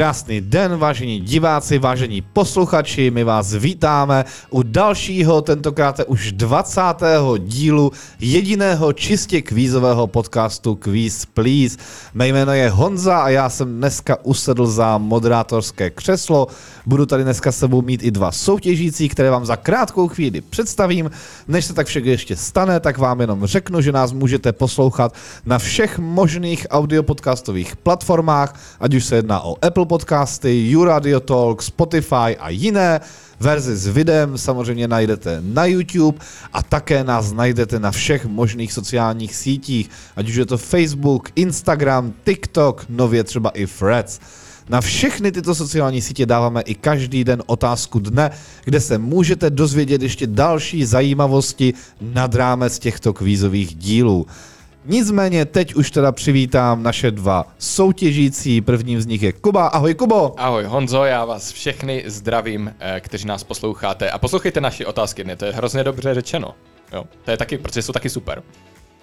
Krásný den, vážení diváci, vážení posluchači, my vás vítáme u dalšího, tentokrát už 20. dílu jediného čistě kvízového podcastu Quiz Please. Mé jméno je Honza a já jsem dneska usedl za moderátorské křeslo. Budu tady dneska s sebou mít i dva soutěžící, které vám za krátkou chvíli představím. Než se tak všechno ještě stane, tak vám jenom řeknu, že nás můžete poslouchat na všech možných audiopodcastových platformách, ať už se jedná o Apple Podcasty, YouRadio Talk, Spotify a jiné. Verzi s videem samozřejmě najdete na YouTube a také nás najdete na všech možných sociálních sítích, ať už je to Facebook, Instagram, TikTok, nově třeba i Threads. Na všechny tyto sociální sítě dáváme i každý den otázku dne, kde se můžete dozvědět ještě další zajímavosti nad rámec těchto kvízových dílů. Nicméně teď už teda přivítám naše dva soutěžící. Prvním z nich je Kuba. Ahoj Kubo. Ahoj Honzo, já vás všechny zdravím, eh, kteří nás posloucháte. A poslouchejte naše otázky, ne? to je hrozně dobře řečeno. Jo, to je taky, protože jsou taky super.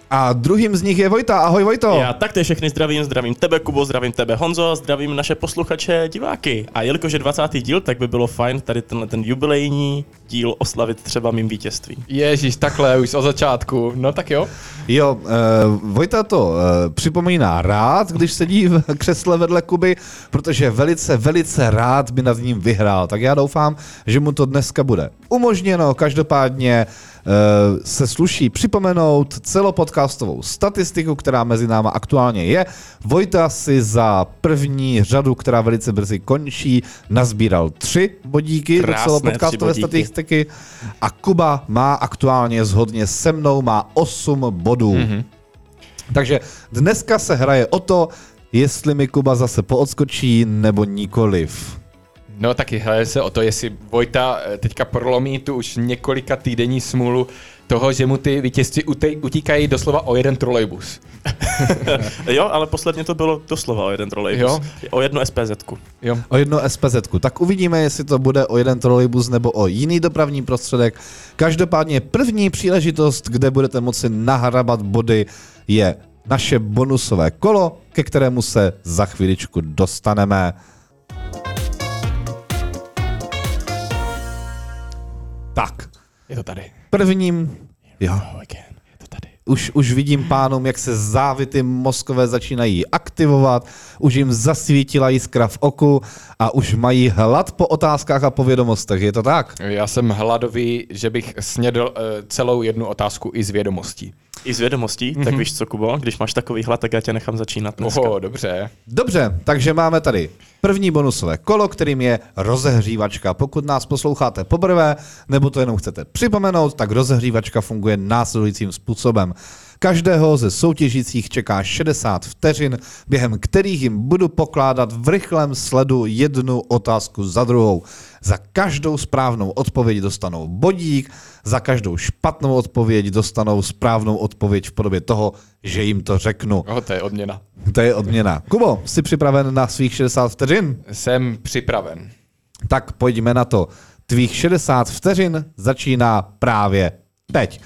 A druhým z nich je Vojta. Ahoj Vojto. Já taktéž všechny zdravím, zdravím tebe Kubo, zdravím tebe Honzo, zdravím naše posluchače, diváky. A jelikož je 20. díl, tak by bylo fajn tady tenhle ten jubilejní díl oslavit třeba mým vítězství. Ježíš, takhle už od začátku. No tak jo. Jo, uh, Vojta to uh, připomíná rád, když sedí v křesle vedle Kuby, protože velice, velice rád by nad ním vyhrál. Tak já doufám, že mu to dneska bude umožněno. Každopádně uh, se sluší připomenout celopodcastovou statistiku, která mezi náma aktuálně je. Vojta si za první řadu, která velice brzy končí, nazbíral tři bodíky Krásné do celopodcastové statistiky a Kuba má aktuálně zhodně se mnou, má 8 bodů. Mm-hmm. Takže dneska se hraje o to, jestli mi Kuba zase poodskočí nebo nikoliv. No taky hraje se o to, jestli Vojta eh, teďka prolomí tu už několika týdenní smůlu toho, že mu ty vítězství utej- utíkají doslova o jeden trolejbus. jo, ale posledně to bylo doslova o jeden trolejbus. Jo. O jednu spz Jo. O jedno spz Tak uvidíme, jestli to bude o jeden trolejbus nebo o jiný dopravní prostředek. Každopádně první příležitost, kde budete moci nahrabat body, je naše bonusové kolo, ke kterému se za chviličku dostaneme. Tak, Je to tady. prvním... Jo, Oh, again. Je to tady. už, už vidím pánům, jak se závity mozkové začínají aktivovat, už jim zasvítila jiskra v oku a už mají hlad po otázkách a povědomostech. Je to tak? Já jsem hladový, že bych snědl uh, celou jednu otázku i z vědomostí. I z vědomostí, mm-hmm. tak víš co, Kubo, když máš takový hlad, tak já tě nechám začínat dneska. Oho, dobře. Dobře, takže máme tady první bonusové kolo, kterým je rozehřívačka. Pokud nás posloucháte poprvé, nebo to jenom chcete připomenout, tak rozehřívačka funguje následujícím způsobem. Každého ze soutěžících čeká 60 vteřin, během kterých jim budu pokládat v rychlém sledu jednu otázku za druhou. Za každou správnou odpověď dostanou bodík, za každou špatnou odpověď dostanou správnou odpověď v podobě toho, že jim to řeknu. Oho, to je odměna. To je odměna. Kubo, jsi připraven na svých 60 vteřin? Jsem připraven. Tak pojďme na to. Tvých 60 vteřin začíná právě teď.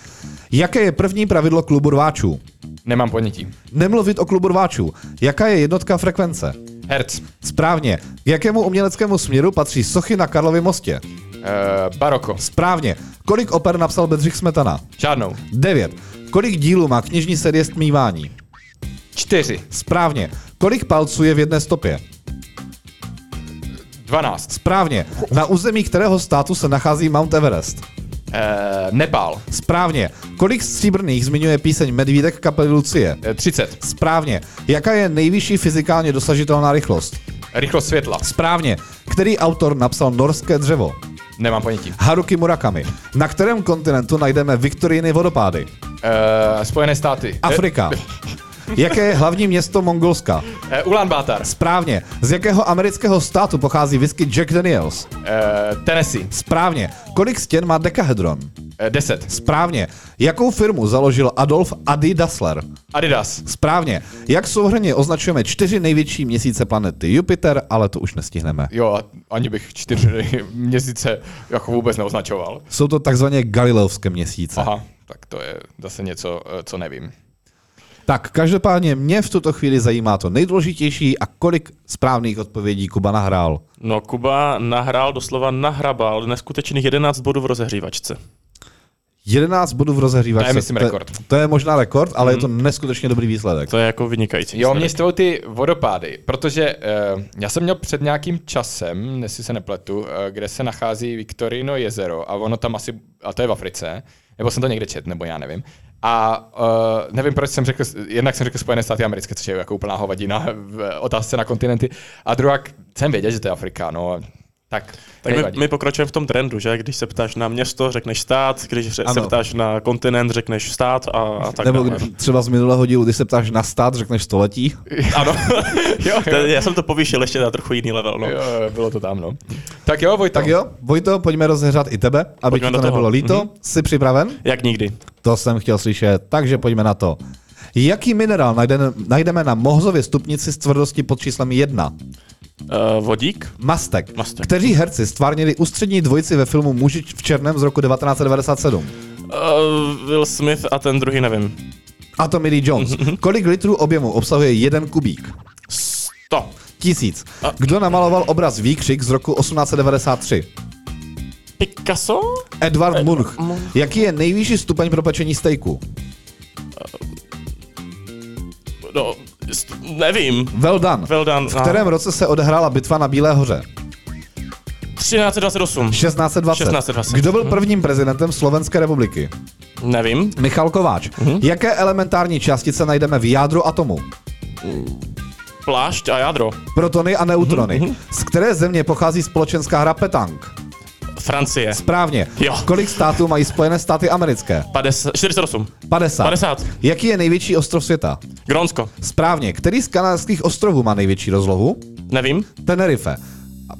Jaké je první pravidlo klubu rváčů? Nemám ponětí. Nemluvit o klubu rváčů. Jaká je jednotka frekvence? Herc. Správně. K jakému uměleckému směru patří sochy na Karlově mostě? Uh, baroko. Správně. Kolik oper napsal Bedřich Smetana? Žádnou. 9. Kolik dílů má knižní série Stmívání? Čtyři. Správně. Kolik palců je v jedné stopě? 12. Správně. Na území kterého státu se nachází Mount Everest? Uh, Nepál. Správně. Kolik stříbrných zmiňuje píseň Medvídek kapely Lucie? Uh, 30. Správně. Jaká je nejvyšší fyzikálně dosažitelná rychlost? Rychlost světla. Správně. Který autor napsal Norské dřevo? Nemám ponětí. Haruki Murakami. Na kterém kontinentu najdeme Viktoriny vodopády? Uh, Spojené státy. Afrika. Jaké je hlavní město Mongolska? Uh, Ulan Batar. Správně. Z jakého amerického státu pochází whisky Jack Daniels? Uh, Tennessee. Správně. Kolik stěn má dekahedron? Uh, 10. Správně. Jakou firmu založil Adolf Adi Dassler? Adidas. Správně. Jak souhrně označujeme čtyři největší měsíce planety Jupiter, ale to už nestihneme. Jo, ani bych čtyři měsíce jako vůbec neoznačoval. Jsou to takzvaně galileovské měsíce. Aha, tak to je zase něco, eh, co nevím. Tak, každopádně mě v tuto chvíli zajímá to nejdůležitější a kolik správných odpovědí Kuba nahrál. No, Kuba nahrál, doslova nahrabal neskutečných 11 bodů v rozehřívačce. 11 bodů v rozehřívačce. To je, myslím, rekord. To, to je možná rekord, ale je to neskutečně dobrý výsledek. To je jako vynikající. Jo, mě stvou ty vodopády, protože uh, já jsem měl před nějakým časem, jestli se nepletu, uh, kde se nachází Victorino jezero a ono tam asi, a to je v Africe, nebo jsem to někde čet, nebo já nevím. A uh, nevím, proč jsem řekl, jednak jsem řekl Spojené státy americké, což je jako úplná hovadina v otázce na kontinenty, a druhá, jsem věděl, že to je Afrika, no, tak, Tak my, my pokračujeme v tom trendu, že? Když se ptáš na město, řekneš stát, když se Ano. ptáš na kontinent, řekneš stát a, a tak Nebo dále. třeba z minulého dílu, když se ptáš na stát, řekneš století. Ano, jo, jo, já jsem to povýšil ještě na trochu jiný level. No. jo, bylo to tam, no. Tak jo, Vojto. Tak jo, Vojto, pojďme rozehřát i tebe, aby Pojďme ti to toho. nebylo líto. Mhm. Jsi připraven? Jak nikdy. To jsem chtěl slyšet, takže pojďme na to. Jaký minerál najdeme, na Mohzově stupnici s tvrdostí pod číslem 1? Uh, vodík? Mastek. Mastek. Kteří herci stvárnili ústřední dvojici ve filmu Muži v černém z roku 1997? Uh, Will Smith a ten druhý nevím. A Tommy Lee Jones. Kolik litrů objemu obsahuje jeden kubík? Sto. Tisíc. A- Kdo namaloval obraz Výkřik z roku 1893? Picasso? Edward Munch. Munch. Jaký je nejvyšší stupeň pro pečení stejku? No, nevím. Well done. Well done. V kterém roce se odehrála bitva na Bílé hoře? 1328. 1620. 1620. Kdo byl prvním prezidentem Slovenské republiky? Nevím. Michal Kováč. Jaké elementární částice najdeme v jádru atomu? Plášť a jádro. Protony a neutrony. Z které země pochází společenská hra Petang? Francie. Správně. Jo. Kolik států mají Spojené státy americké? 50, 48. 50. 50. Jaký je největší ostrov světa? Grónsko. Správně. Který z kanárských ostrovů má největší rozlohu? Nevím. Tenerife. A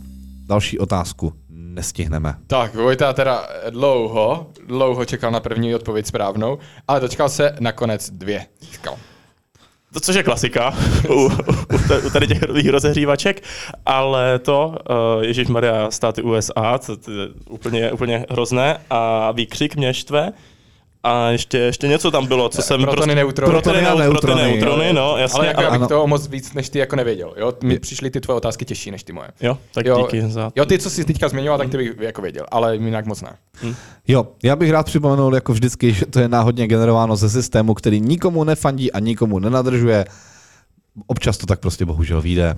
další otázku nestihneme. Tak, Vojta teda dlouho, dlouho čekal na první odpověď správnou, ale dočkal se nakonec dvě. Získal. To, což je klasika u, u, ta- u tady těch rozehřívaček, ale to, uh, Ježíš Maria, státy USA, to, to je úplně, úplně hrozné a výkřik mě štve. A ještě, ještě něco tam bylo, co jsem... Protony, neutrony. Protony a neu- neutrony, Protony, neutrony, no, jasně. Ale jako já bych toho moc víc než ty jako nevěděl. Jo? Mi přišly ty tvoje otázky těžší než ty moje. Jo, tak jo, díky za... Jo, ty, co jsi teďka zmiňoval, tak ty bych jako věděl, ale jinak moc ne. Jo, já bych rád připomenul jako vždycky, že to je náhodně generováno ze systému, který nikomu nefandí a nikomu nenadržuje. Občas to tak prostě bohužel vyjde.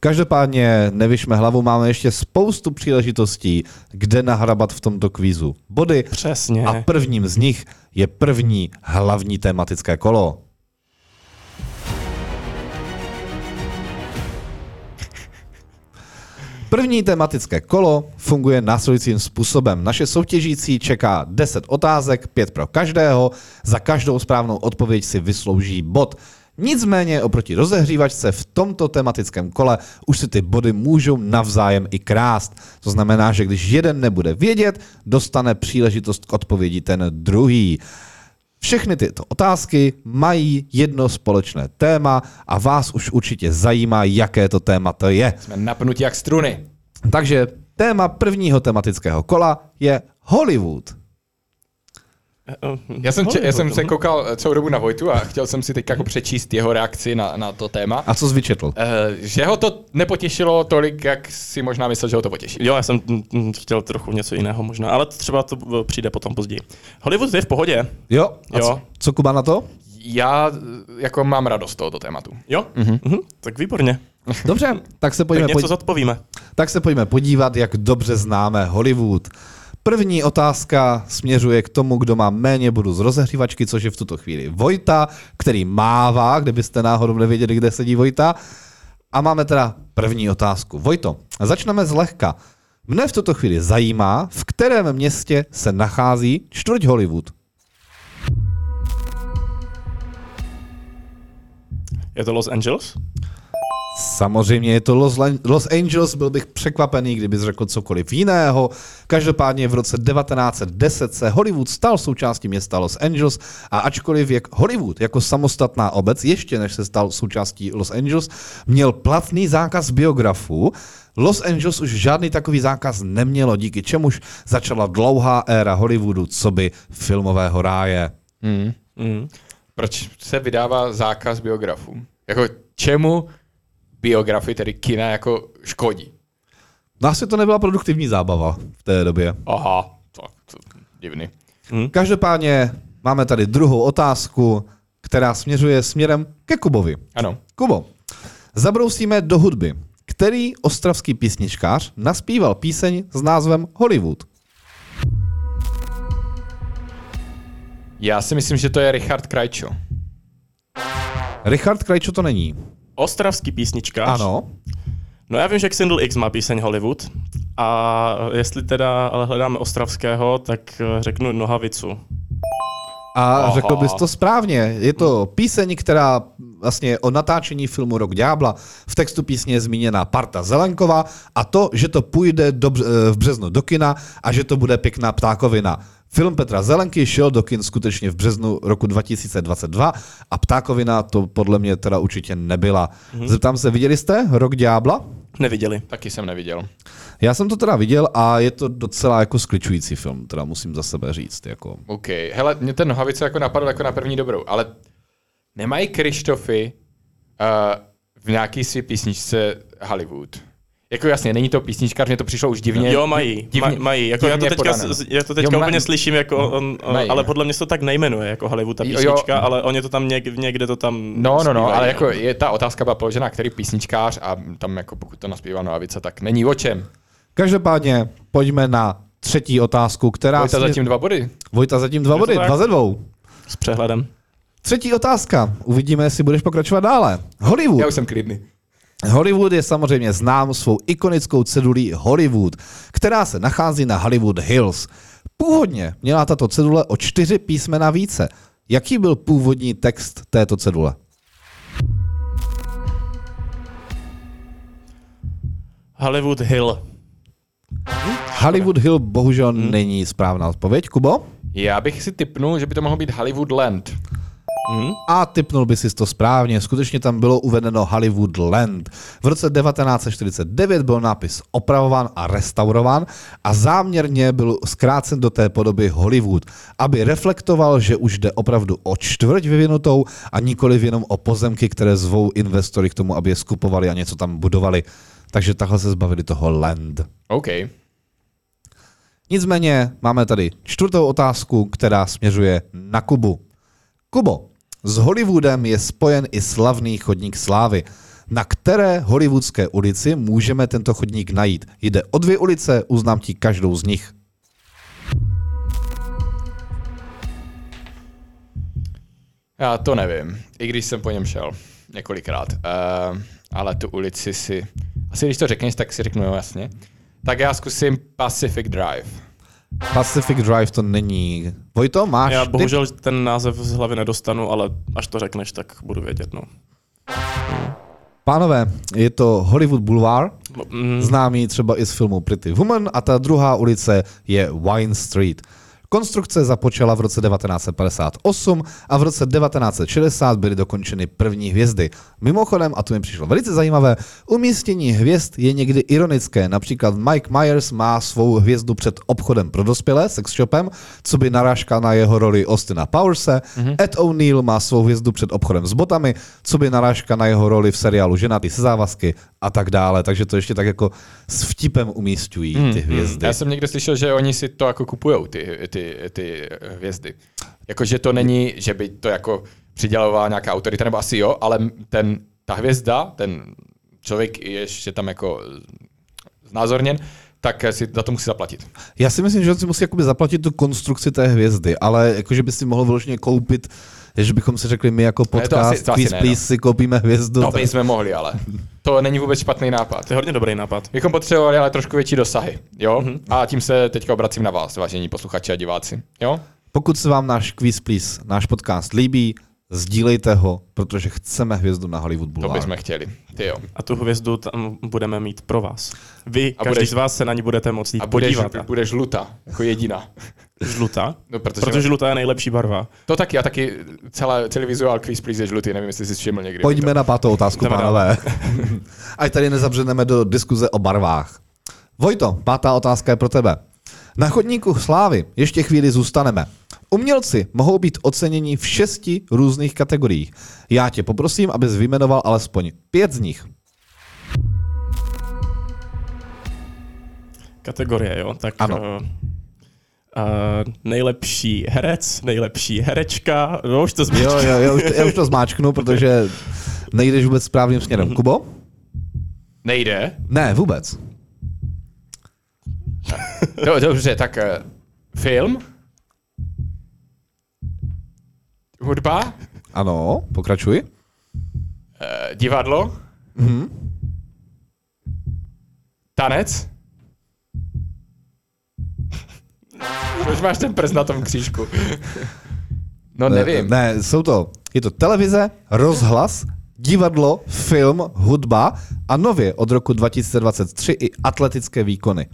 Každopádně nevyšme hlavu, máme ještě spoustu příležitostí, kde nahrabat v tomto kvízu body. Přesně. A prvním z nich je první hlavní tematické kolo. První tematické kolo funguje následujícím způsobem. Naše soutěžící čeká 10 otázek, 5 pro každého. Za každou správnou odpověď si vyslouží bod. Nicméně oproti rozehřívačce v tomto tematickém kole už si ty body můžou navzájem i krást. To znamená, že když jeden nebude vědět, dostane příležitost k odpovědi ten druhý. Všechny tyto otázky mají jedno společné téma a vás už určitě zajímá, jaké to téma to je. Jsme napnutí jak struny. Takže téma prvního tematického kola je Hollywood. Já jsem, če- já jsem se Hollywood, koukal eh, celou dobu na Vojtu a chtěl jsem si teď jako přečíst jeho reakci na, na to téma. A co jsi vyčetl? Eh, že ho to nepotěšilo tolik, jak si možná myslel, že ho to potěší. Jo, já jsem chtěl trochu něco jiného možná, ale třeba to eh, přijde potom později. Hollywood je v pohodě. Jo? A Jo. Co, co Kuba na to? Já eh, jako mám radost z tohoto tématu. Jo? Mm-hmm. Tak výborně. Dobře, tak se Tak pojďme, něco pojď, zodpovíme. tak se pojďme podívat, jak dobře známe Hollywood. První otázka směřuje k tomu, kdo má méně bodů z rozehřívačky, což je v tuto chvíli Vojta, který mává, kdybyste náhodou nevěděli, kde sedí Vojta. A máme teda první otázku. Vojto, začneme zlehka. Mne v tuto chvíli zajímá, v kterém městě se nachází čtvrť Hollywood. Je to Los Angeles? Samozřejmě je to Los, Los Angeles, byl bych překvapený, kdyby řekl cokoliv jiného. Každopádně v roce 1910 se Hollywood stal součástí města Los Angeles a ačkoliv jak Hollywood jako samostatná obec, ještě než se stal součástí Los Angeles, měl platný zákaz biografů, Los Angeles už žádný takový zákaz nemělo, díky čemuž začala dlouhá éra Hollywoodu, co by filmového ráje. Mm. proč se vydává zákaz biografů? Jako čemu biografy, tedy kina, jako škodí? No asi to nebyla produktivní zábava v té době. Aha, tak to divný. Každopádně máme tady druhou otázku, která směřuje směrem ke Kubovi. Ano. Kubo, zabrousíme do hudby. Který ostravský písničkář naspíval píseň s názvem Hollywood? Já si myslím, že to je Richard Krajčo. Richard Krajčo to není. Ostravský písničkář. Ano. No já vím, že Xindl X má píseň Hollywood. A jestli teda ale hledáme ostravského, tak eh, řeknu Nohavicu. A Aha. řekl bys to správně. Je to píseň, která vlastně o natáčení filmu Rok ďábla. V textu písně je zmíněna Parta Zelenková a to, že to půjde do, eh, v březnu do kina a že to bude pěkná ptákovina. Film Petra Zelenky šel do kin skutečně v březnu roku 2022 a ptákovina to podle mě teda určitě nebyla. Zeptám se, viděli jste Rok ďábla? Neviděli. Taky jsem neviděl. Já jsem to teda viděl a je to docela jako skličující film, teda musím za sebe říct. Jako. OK. Hele, mě ten Nohavice jako napadl jako na první dobrou, ale nemají Krištofy uh, v nějaký své písničce Hollywood? Jako jasně, není to písničkář, mně to přišlo už divně. Jo, mají, divně, divně, mají. Jako já to divně teďka, podané. já to teďka Jo, ma- úplně slyším, jako on, mají. ale podle mě se to tak nejmenuje, jako Hollywood ta Jo, jo. písnička, ale oni to tam někde, někde to tam No, no, no, ale jako je, ta otázka byla položena, který písničkář a tam jako pokud to naspívá Nohavice, tak není o čem. Každopádně pojďme na třetí otázku, která... Vojta smě- zatím dva body. Vojta zatím dva body, dva ze dvou. S přehledem. Třetí otázka. Uvidíme, jestli budeš pokračovat dále. Hollywood. Já už jsem klidný. Hollywood je samozřejmě znám svou ikonickou cedulí Hollywood, která se nachází na Hollywood Hills. Původně měla tato cedule o čtyři písmena více. Jaký byl původní text této cedule? Hollywood Hill. Hollywood Hill bohužel není správná odpověď. Kubo? Já bych si typnul, že by to mohlo být Hollywood Land. Hm? A typnul by si to správně. Skutečně tam bylo uvedeno Hollywood Land. V roce 1949 byl nápis opravován a restaurován a záměrně byl zkrácen do té podoby Hollywood, aby reflektoval, že už jde opravdu o čtvrť vyvinutou a nikoli jenom o pozemky, které zvou investory k tomu, aby je skupovali a něco tam budovali. Takže takhle se zbavili toho land. OK. Nicméně máme tady čtvrtou otázku, která směřuje na Kubu. Kubo, s Hollywoodem je spojen i slavný chodník slávy. Na které hollywoodské ulici můžeme tento chodník najít? Jde o dvě ulice, uznám ti každou z nich. Já to nevím, i když jsem po něm šel několikrát. Uh, ale tu ulici si... Asi když to řekneš, tak si řeknu jo, jasně. Tak já zkusím Pacific Drive. Pacific Drive to není. Vojto, máš Já bohužel ten název z hlavy nedostanu, ale až to řekneš, tak budu vědět, no. Pánové, je to Hollywood Boulevard, Mm, známý třeba i z filmu Pretty Woman a ta druhá ulice je Wine Street. Konstrukce započala v roce 1958 a v roce 1960 byly dokončeny první hvězdy. Mimochodem, a to mi přišlo velice zajímavé, umístění hvězd je někdy ironické. Například Mike Myers má svou hvězdu před obchodem pro dospělé, sex shopem, co by narážka na jeho roli Austina Powerse. Mm-hmm. Ed O'Neill má svou hvězdu před obchodem s botami, co by narážka na jeho roli v seriálu Ženatý se závazky a tak dále. Takže to ještě tak jako s vtipem umístují ty hvězdy. Já jsem někde slyšel, že oni si to jako kupujou, ty, ty, ty hvězdy. Jako, že to není, že by to jako přidělovala nějaká autorita, nebo asi jo, ale ten, ta hvězda, ten člověk je ještě tam jako znázorněn, tak si za to musí zaplatit. Já si myslím, že on si musí jakoby zaplatit tu konstrukci té hvězdy, ale jakože by si mohl vyloženě koupit, že bychom si řekli my jako to asi- podcast, to asi Quiz ne, Please no. si koupíme hvězdu. No, tak- by jsme mohli, ale to není vůbec špatný nápad. to je hodně dobrý nápad. Bychom potřebovali ale trošku větší dosahy, jo? Mhm. Mm-hmm. A tím se teďka obracím na vás, vážení posluchači a diváci, jo? Pokud se vám náš Quiz Please, náš podcast líbí, sdílejte ho, protože chceme hvězdu na Hollywood To Boulevard. bychom chtěli, ty jo. A tu hvězdu tam budeme mít pro vás. Vy, A každý budeš- z vás se na ní budete moct jít A budeš, podívat. budeš žluta, jako jediná. Žlutá? No, protože, Protože žlutá je nejlepší barva. To taky, a taky celé, celý vizuál Quiz Please je žlutý, nevím, jestli jsi všiml někdy. Pojďme na pátou otázku, pánové. Ať tady nezabřeneme do diskuze o barvách. Vojto, pátá otázka je pro tebe. Na chodníku slávy ještě chvíli zůstaneme. Umělci mohou být oceněni v šesti různých kategoriích. Já tě poprosím, abys vyjmenoval alespoň pět z nich. Kategorie, jo? Tak Ano. Uh, uh, nejlepší herec, nejlepší herečka, no už to změní. Jo, jo, jo, už to, já už to zmáčknu, protože nejdeš vůbec správným směrem. Kubo? Nejde. Ne, vůbec. Do, dobře, tak uh, film? Hudba? Ano, pokračuj. Uh, divadlo? Mhm. Tanec? Proč máš ten prst na tom křížku? no nevím. Ne, ne, jsou to, je to televize, rozhlas, divadlo, film, hudba a nově od roku 2023 i atletické výkony.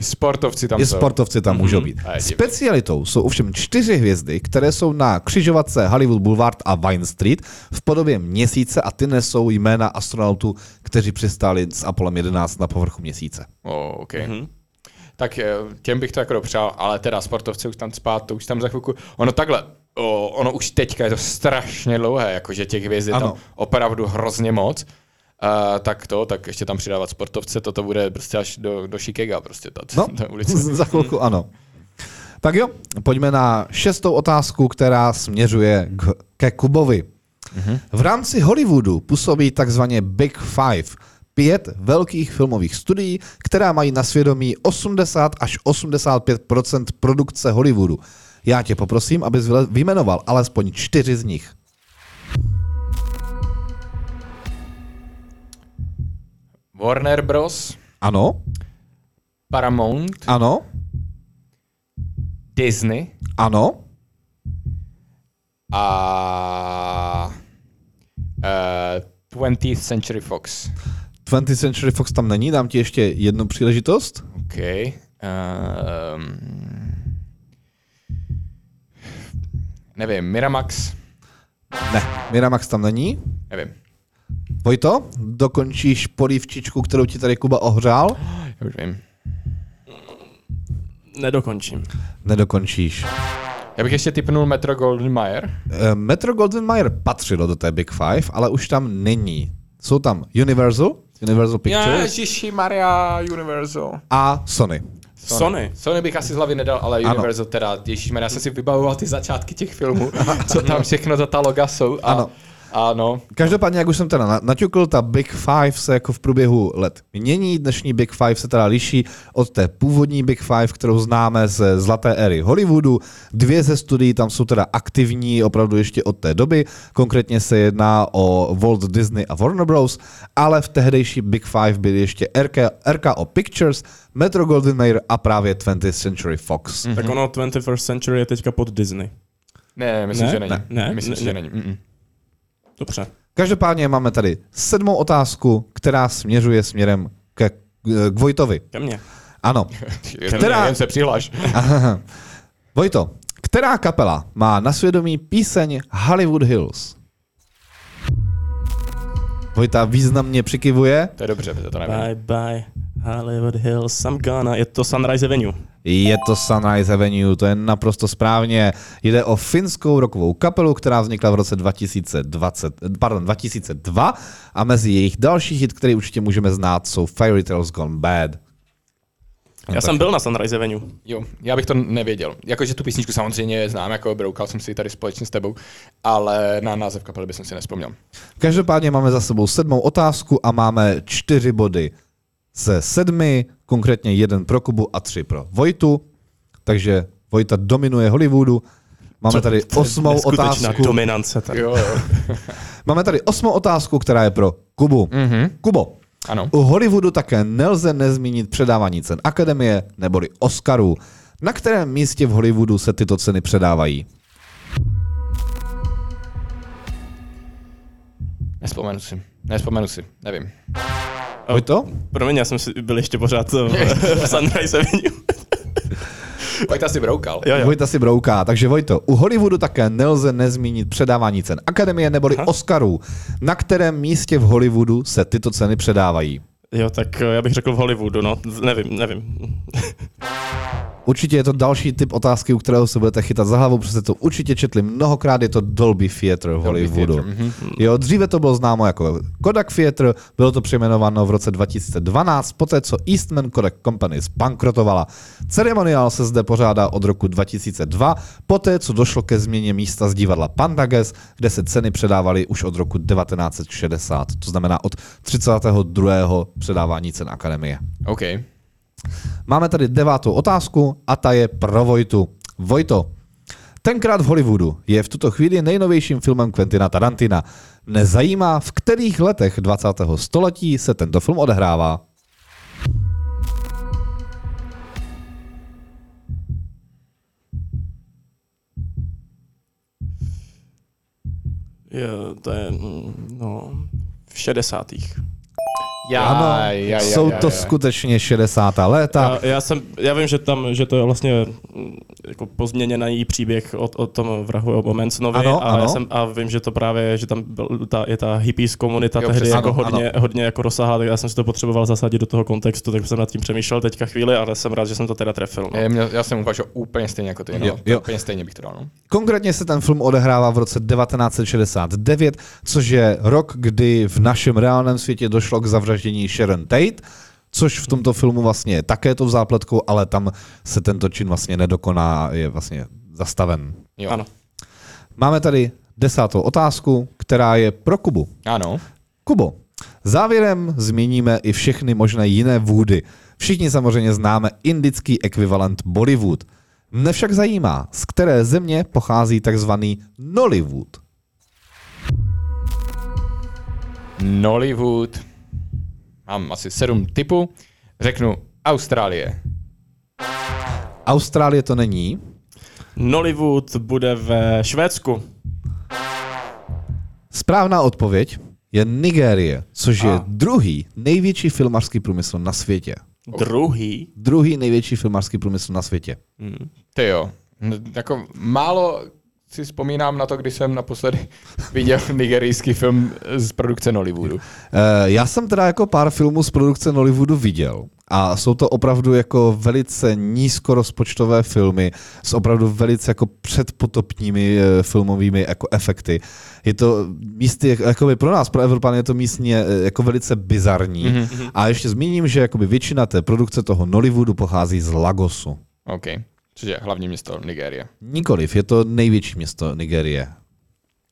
Sportovci tam I jsou. sportovci tam můžou být. A je divný. Specialitou jsou ovšem čtyři hvězdy, které jsou na křižovatce Hollywood Boulevard a Vine Street v podobě měsíce a ty nesou jména astronautů, kteří přistáli s Apollem 11 na povrchu měsíce. Oh, okay. mm-hmm. Tak eh, těm bych to jako dopřál, ale teda sportovci už tam spát, to už tam za chvilku. Ono takhle, o, ono už teďka je to strašně dlouhé, jakože těch hvězd je tam Ano. opravdu hrozně moc. Uh, tak to, tak ještě tam přidávat sportovce, toto bude prostě až do, do Chicaga prostě ta, No, ta ulice. za chvilku ano. Tak jo, pojďme na šestou otázku, která směřuje k, ke Kubovi. V rámci Hollywoodu působí takzvaně Big Five, pět velkých filmových studií, která mají na svědomí 80 až 85% produkce Hollywoodu. Já tě poprosím, abys vyjmenoval alespoň čtyři z nich. Warner Bros., Ano, Paramount, ano, Disney ano, a uh, 20th Century Fox. 20th Century Fox tam není, dám ti ještě jednu příležitost. OK. Um, nevím, Miramax? Ne, Miramax tam není. Nevím. Vojto, dokončíš polívčičku, kterou ti tady Kuba ohřál? Já už vím. Nedokončím. Nedokončíš. Já bych ještě typnul Metro Golden Mayer. Eh, Metro Golden Mayer patřilo do té Big Five, ale už tam není. Jsou tam Universal, Universal Pictures Ježiši Maria Universal. a Sony. Sony. Sony bych asi z hlavy nedal, ale Ano. Universal teda, Ježíš já jsem si vybavoval ty začátky těch filmů, co tam všechno za ta loga jsou. A, Ano. Ano. Každopádně, jak už jsem teda na- naťukl, ta Big Five se jako v průběhu let mění. Dnešní Big Five se teda liší od té původní Big Five, kterou známe ze zlaté éry Hollywoodu. Dvě ze studií tam jsou teda aktivní opravdu ještě od té doby. Konkrétně se jedná o Walt Disney a Warner Bros., ale v tehdejší Big Five byly ještě RK, RKO Pictures, Metro Goldwyn Mayer a právě 20th Century Fox. Tak ono 21st Century je teďka pod Disney. Ne, myslím, Ne? že není. Ne, ne, myslím, ne, že ne. není. Mm-mm. Dobře. Každopádně máme tady sedmou otázku, která směřuje směrem ke, k Vojtovi. Ke mně. Ano. Která- jen se přihlaš. Vojto, která kapela má na svědomí píseň Hollywood Hills? Vojta významně přikivuje. To je dobře, to nevím. Bye bye Hollywood Hills, I'm gonna. Je to Sunrise Avenue. Je to Sunrise Avenue, to je naprosto správně. Jde o finskou rokovou kapelu, která vznikla v roce 2020, pardon, 2002 a mezi jejich další hit, který určitě můžeme znát, jsou Fairy Tales Gone Bad. Já jsem byl na Sunrise Avenue. Jo, já bych to nevěděl. Jakože tu písničku samozřejmě znám, jako broukal jsem si ji tady společně s tebou, ale na název kapely bych si nespomněl. Každopádně máme za sebou sedmou otázku a máme čtyři body ze sedmi, konkrétně jeden pro Kubu a tři pro Vojtu. Takže Vojta dominuje Hollywoodu. Máme tady osmou otázku. dominance tady. Jo, jo. Máme tady osmou otázku, která je pro Kubu. Mhm. Kubo, Ano. u Hollywoodu také nelze nezmínit předávání cen Akademie neboli Oscarů. Na kterém místě v Hollywoodu se tyto ceny předávají? Nespomenu si. Nespomenu si, nevím. Vojto? Promiň, já jsem si byl ještě pořád v, v Sunrise Avenue. Pojďte si broukal. Jo, jo. Vojta si brouká. Takže Vojto, u Hollywoodu také nelze nezmínit předávání cen Akademie neboli Aha. Oscarů. Na kterém místě v Hollywoodu se tyto ceny předávají? Jo, tak eh, já bych řekl v Hollywoodu, no, nevím, nevím. Určitě je to další typ otázky, u kterého se budete chytat za hlavu, protože jste to určitě četli mnohokrát, je to Dolby Theatre v Hollywoodu. Theatre, mhm. Jo, dříve to bylo známo jako Kodak Theatre, bylo to přejmenováno v roce 2012, poté co Eastman Kodak Company zbankrotovala. Ceremoniál se zde pořádá od roku 2002, poté co došlo ke změně místa z divadla Pandages, kde se ceny předávaly už od roku 1960, to znamená od 32. předávání cen Akademie. OK. Máme tady devátou otázku a ta je pro Vojtu. Vojto, tenkrát v Hollywoodu je v tuto chvíli nejnovějším filmem Quentina Tarantina. Mne zajímá, v kterých letech 20. století se tento film odehrává. Je, to je, mm, no, v 60. Já, ano, já, já, jsou já, to já. skutečně 60. léta. Já, já, jsem, já vím, že tam, že to je vlastně jako pozměněný příběh o, o tom vrahu o Mansonovi Ano, a, ano. Já jsem, a vím, že to právě, že tam byl, ta, je ta hippies komunita Jo, tehdy přesně, jako ano, hodně, hodně jako rozsáhlá, tak já jsem si to potřeboval zasadit do toho kontextu, tak jsem nad tím přemýšlel teďka chvíli, ale jsem rád, že jsem to teda trefil. No. Já, měl, já jsem uvažoval úplně stejně jako ty, no. Jo, jo. Úplně stejně bych to dal, no. Konkrétně se ten film odehrává v roce 1969, což je rok, kdy v našem reálném světě došlo k zavraždění Sharon Tate, což v tomto filmu vlastně je také to v zápletkou, ale tam se tento čin vlastně nedokoná, je vlastně zastaven. Jo. Ano. Máme tady desátou otázku, která je pro Kubu. Ano. Kubo, závěrem zmíníme i všechny možné jiné vůdy. Všichni samozřejmě známe indický ekvivalent Bollywood. Mne však zajímá, z které země pochází takzvaný Nollywood. Nollywood. Mám asi sedm typů. Řeknu Austrálie. Austrálie to není. Nollywood bude ve Švédsku. Správná odpověď je Nigérie, což je A. druhý největší filmařský průmysl na světě. Druhý. Druhý největší filmařský průmysl na světě. Ty jo. Jako málo si vzpomínám na to, když jsem naposledy viděl nigerijský film z produkce Nollywoodu. Eh, Já jsem teda jako pár filmů z produkce Nollywoodu viděl a jsou to opravdu jako velice nízkorozpočtové filmy s opravdu velice jako předpotopními eh, filmovými jako efekty. Je to místy, jak- jakoby pro nás, pro Evropany je to místně eh, jako velice bizarní. Mm-hmm. A ještě zmíním, že jakoby většina té produkce toho Nollywoodu pochází z Lagosu. OK. Což je hlavní město Nigérie. Nikoliv, je to největší město Nigérie.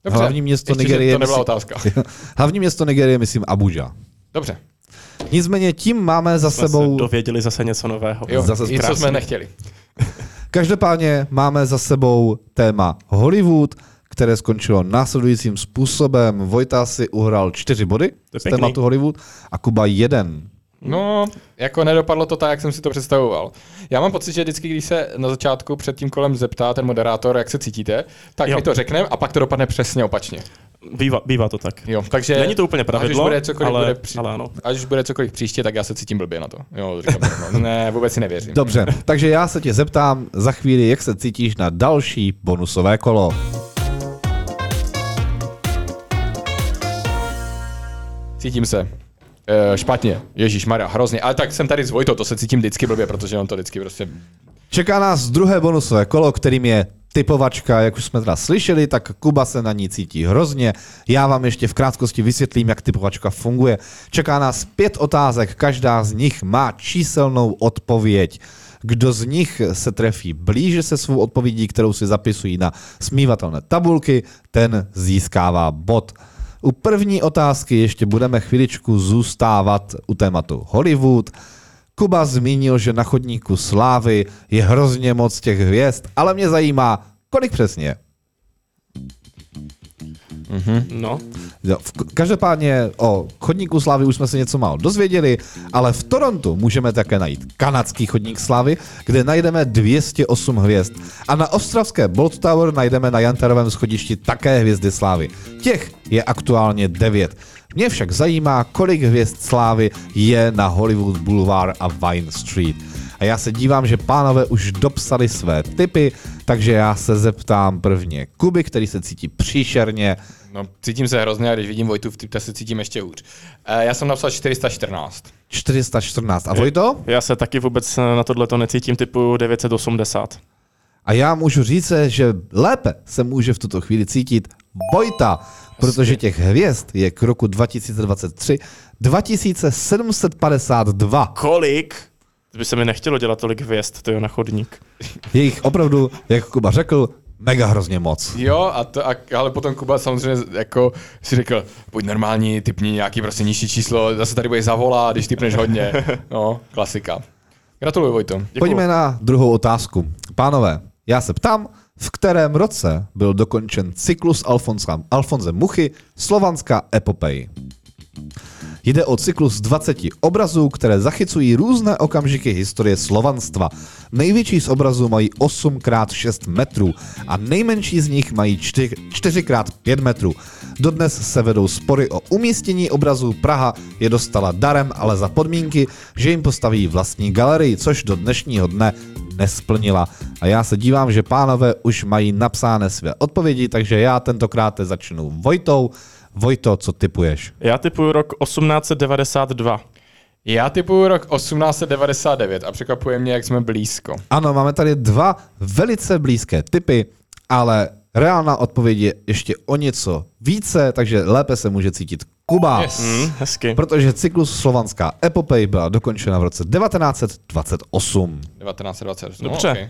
Dobře. Hlavní město Ještě, Nigérie To nebyla myslím- otázka. Hlavní město Nigérie, myslím, Abuja. Dobře. Nicméně tím máme za Jsme sebou... se dověděli zase něco nového. Jo, Zase i co krásný. jsme nechtěli. Každopádně máme za sebou téma Hollywood, které skončilo následujícím způsobem. Vojta si uhrál čtyři body je z pěkný. tématu Hollywood a Kuba jeden. No, jako nedopadlo to tak, jak jsem si to představoval. Já mám pocit, že vždycky, když se na začátku před tím kolem zeptá ten moderátor, jak se cítíte, tak Jo. mi to řekne a pak to dopadne přesně opačně. Bývá, bývá to tak. Jo, takže... Není to úplně až už pravidlo, bude cokoliv ale, bude při... ale ano. Až už bude cokoliv příště, tak já se cítím blbě na to. Jo, říkám, no, ne, vůbec si nevěřím. Dobře, takže já se tě zeptám za chvíli, jak se cítíš na další bonusové kolo. Cítím se. Uh, špatně. Ježíš Maria, hrozně. Ale tak jsem tady s Vojtou, to se cítím vždycky blbě, protože on to vždycky prostě... Čeká nás druhé bonusové kolo, kterým je typovačka, jak už jsme teda slyšeli, tak Kuba se na ní cítí hrozně. Já vám ještě v krátkosti vysvětlím, jak typovačka funguje. Čeká nás pět otázek, každá z nich má číselnou odpověď. Kdo z nich se trefí blíže se svou odpovědí, kterou si zapisují na smívatelné tabulky, ten získává bod. U první otázky ještě budeme chviličku zůstávat u tématu Hollywood. Kuba zmínil, že na chodníku slávy je hrozně moc těch hvězd, ale mě zajímá, kolik přesně. No, Jo, v- Každopádně o chodníku slávy už jsme se něco málo dozvěděli, ale v Torontu můžeme také najít kanadský chodník slávy, kde najdeme 208 hvězd. A na ostravské Bolt Tower najdeme na Jantarovém schodišti také hvězdy slávy. Těch je aktuálně 9. Mě však zajímá, kolik hvězd slávy je na Hollywood Boulevard a Vine Street. A já se dívám, že pánové už dopsali své tipy, Takže já se zeptám prvně Kuby, který se cítí příšerně. No, cítím se hrozně a když vidím Vojtu v typte, se cítím ještě hůř. Uh, já jsem napsal 414. 414. A Vojto? Já se taky vůbec na tohle to necítím typu 980. A já můžu říct, že lépe se může v tuto chvíli cítit Vojta, protože těch hvězd je k roku 2023 2752. Kolik? By se mi nechtělo dělat tolik hvězd, to je na chodník. Je jich opravdu, jak Kuba řekl, mega hrozně moc. Jo, a to, a, ale potom Kuba samozřejmě jako si řekl, buď normální, typni nějaký prostě nižší číslo, zase tady bude zavolá, když typneš hodně. No, klasika. Gratuluju, Vojto. Děkuju. Pojďme na druhou otázku. Pánové, já se ptám, v kterém roce byl dokončen cyklus Alfonsa, Alfonze Muchy Slovanská epopej. Jde o cyklus 20 obrazů, které zachycují různé okamžiky historie slovanstva. Největší z obrazů mají 8x6 metrů a nejmenší z nich mají 4x5 metrů. Dodnes se vedou spory o umístění obrazů. Praha je dostala darem, ale za podmínky, že jim postaví vlastní galerii, což do dnešního dne nesplnila. A já se dívám, že pánové už mají napsány své odpovědi, takže já tentokrát začnu Vojtou. Vojto, co typuješ? Já typuju rok 1892. Já typuju rok 1899 a překvapuje mě, jak jsme blízko. Ano, máme tady dva velice blízké typy, ale reálná odpověď je ještě o něco více, takže lépe se může cítit Kuba. Yes. Hezky. Protože cyklus Slovanská epopej byla dokončena v roce 1928. 1920. Dobře. No, okay.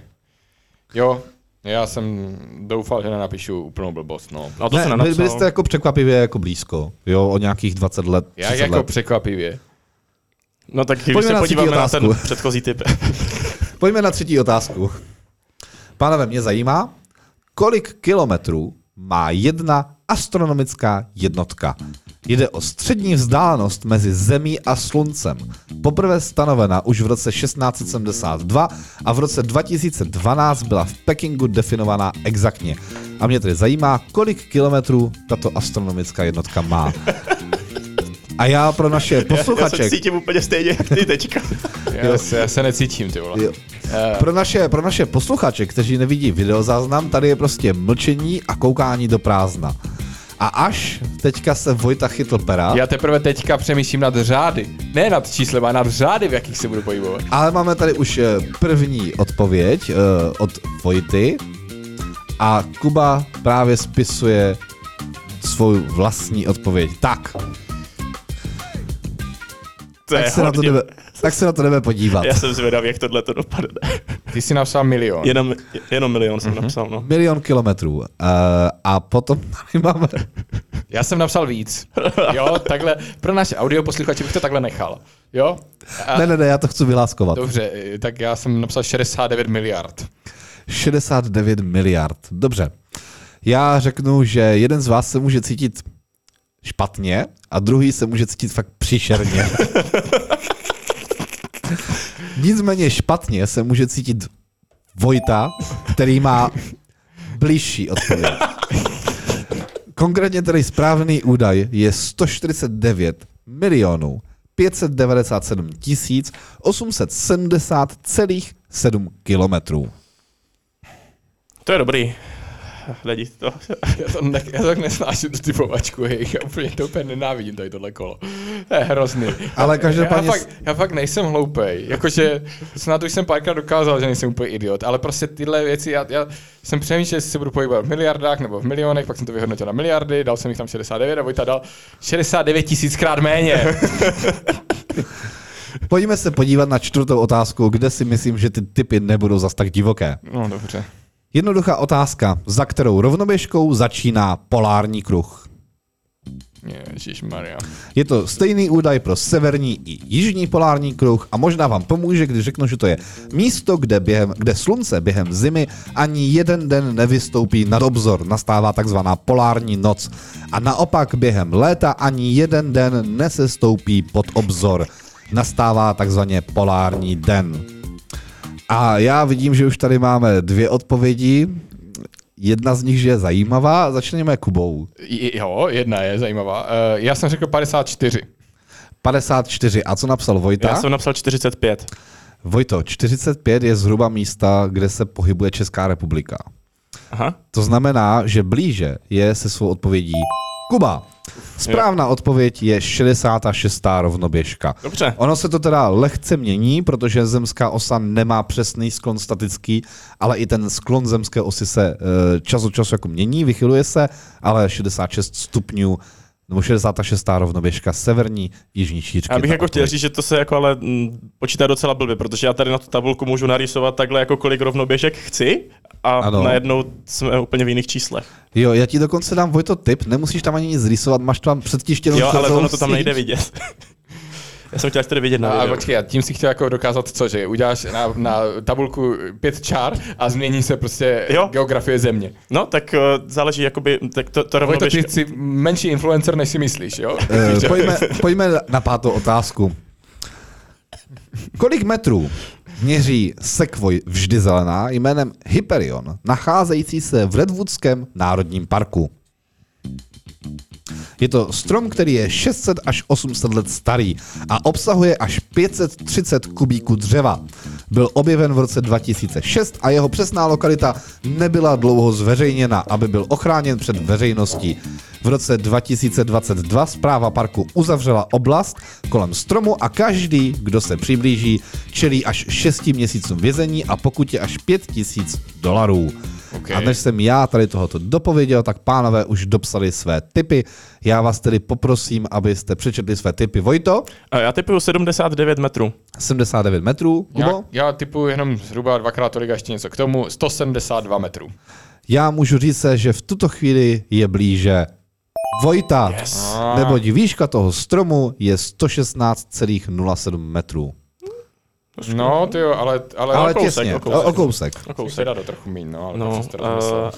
Jo, já jsem doufal, že nenapíšu úplnou blbost, no. No to se Ne, nenapsal. byli, jste jako překvapivě jako blízko, jo, o nějakých 20 let, 30 Jak jako let. překvapivě. No tak když Pojďme se na třetí podíváme na ten otázku. předchozí typ. Pojďme na třetí otázku. Pánové, mě zajímá, kolik kilometrů má jedna astronomická jednotka. Jde o střední vzdálenost mezi Zemí a Sluncem. Poprvé stanovena už v roce 1672 a v roce 2012 byla v Pekingu definovaná exaktně. A mě tedy zajímá, kolik kilometrů tato astronomická jednotka má. A já pro naše Já se posluchače, cítím úplně stejně jak ty teďka. Já, se, já se necítím, ty vole. Jo. Pro naše, pro naše posluchače, kteří nevidí videozáznam, tady je prostě mlčení a koukání do prázdna. A až teďka se Vojta chytl pera, Já teprve teďka přemýšlím nad řády. Ne nad číslem, ale nad řády, v jakých se budu pohybovat. ale máme tady už eh, první odpověď eh, od Vojty a Kuba právě spisuje svou vlastní odpověď. Tak, To je tak se, na to jdeme, tak se na to jdeme podívat. Já jsem zvědavý, jak tohle to dopadne. Ty jsi napsal milion. Jenom, jenom milion jsem napsal, no. Milion kilometrů. Uh, a potom tady máme... Já jsem napsal víc. Jo, takhle, pro naše audio posluchače bych to takhle nechal. Jo? A, Ne, ne, ne, já to chci vyláskovat. Dobře, tak já jsem napsal 69 miliard. 69 miliard. Dobře. Já řeknu, že jeden z vás se může cítit špatně a druhý se může cítit fakt příšerně. Nicméně špatně se může cítit Vojta, který má blížší odpověď. Konkrétně tedy správný údaj je 149 milionů 597 tisíc 870,7 kilometrů. To je dobrý. Lidi to. Já to, ne, já to tak nesnáším tu typovačku, hej. Já úplně to úplně nenávidím tady tohle kolo. To je hrozný. Ale každopádně Já fakt, já fakt nejsem hloupej. Jakože snad už jsem párkrát dokázal, že nejsem úplně idiot, ale prostě tyhle věci, já, já jsem přemýšlel, jestli se budu pohybovat v miliardách nebo v milionech, pak jsem to vyhodnotil na miliardy, dal jsem jich tam 69 a Vojta dal 69 tisíckrát méně. Pojďme se podívat na čtvrtou otázku, kde si myslím, že ty typy nebudou zas tak divoké. No dobře. Jednoduchá otázka, za kterou rovnoběžkou začíná polární kruh. Maria. Je to stejný údaj pro severní i jižní polární kruh a možná vám pomůže, když řeknu, že to je místo, kde, během, kde slunce během zimy ani jeden den nevystoupí nad obzor. Nastává takzvaná polární noc. A naopak během léta ani jeden den nesestoupí pod obzor. Nastává takzvaně polární den. A já vidím, že už tady máme dvě odpovědi. Jedna z nich že je zajímavá. Začneme Kubou. Jo, jedna je zajímavá. Uh, já jsem řekl 54. 54. A co napsal Vojta? Já jsem napsal 45. Vojto, 45 je zhruba místa, kde se pohybuje Česká republika. Aha. To znamená, že blíže je se svou odpovědí Kuba. Správná odpověď je 66. rovnoběžka. Dobře. Ono se to teda lehce mění, protože zemská osa nemá přesný sklon statický, ale i ten sklon zemské osy se eh, čas od času jako mění, vychyluje se, ale 66 stupňů nebo 66. rovnoběžka severní jižní šířky. Já bych jako chtěl říct, že to se jako ale mm, počítá docela blbě, protože já tady na tu tabulku můžu narýsovat takhle jako kolik rovnoběžek chci a Ano. najednou jsme úplně v jiných číslech. Jo, já ti dokonce dám Vojto tip, nemusíš tam ani nic rysovat, máš tam předtištěnou Jo, ale ono to tam nejde vidět. já jsem chtěl tady vidět na A, a videu. počkej, a tím si chtěl jako dokázat co, že uděláš na, na tabulku pět čár a změní se prostě Jo. geografie země. No, tak uh, záleží, jakoby, tak to, to Vojto, ty jsi menší influencer, než si myslíš, jo? Eh, pojďme, pojďme na pátou otázku. Kolik metrů měří sekvoj vždy zelená jménem Hyperion, nacházející se v Redwoodském národním parku? Je to strom, který je 600 až 800 let starý a obsahuje až 530 kubíků dřeva. Byl objeven v roce 2006 a jeho přesná lokalita nebyla dlouho zveřejněna, aby byl ochráněn před veřejností. V roce 2022 zpráva parku uzavřela oblast kolem stromu a každý, kdo se přiblíží, čelí až 6 měsícům vězení a pokutě až 5000 dolarů. Ok. A než jsem já tady tohoto dopověděl, tak pánové už dopsali své tipy. Já vás tedy poprosím, abyste přečetli své tipy. Vojto, A já typuju 79 metrů. 79 metrů. Já, Kubo? já typuji jenom zhruba dvakrát tolik a ještě něco k tomu, 172 metrů. Já můžu říct, že v tuto chvíli je blíže Vojta, Yes. neboť výška toho stromu je 116,07 metrů. No, ty jo, ale, ale, Ale kousek, těsně, o kousek. o, o kousek. O kousek. do trochu míň, no, ale No, to uh,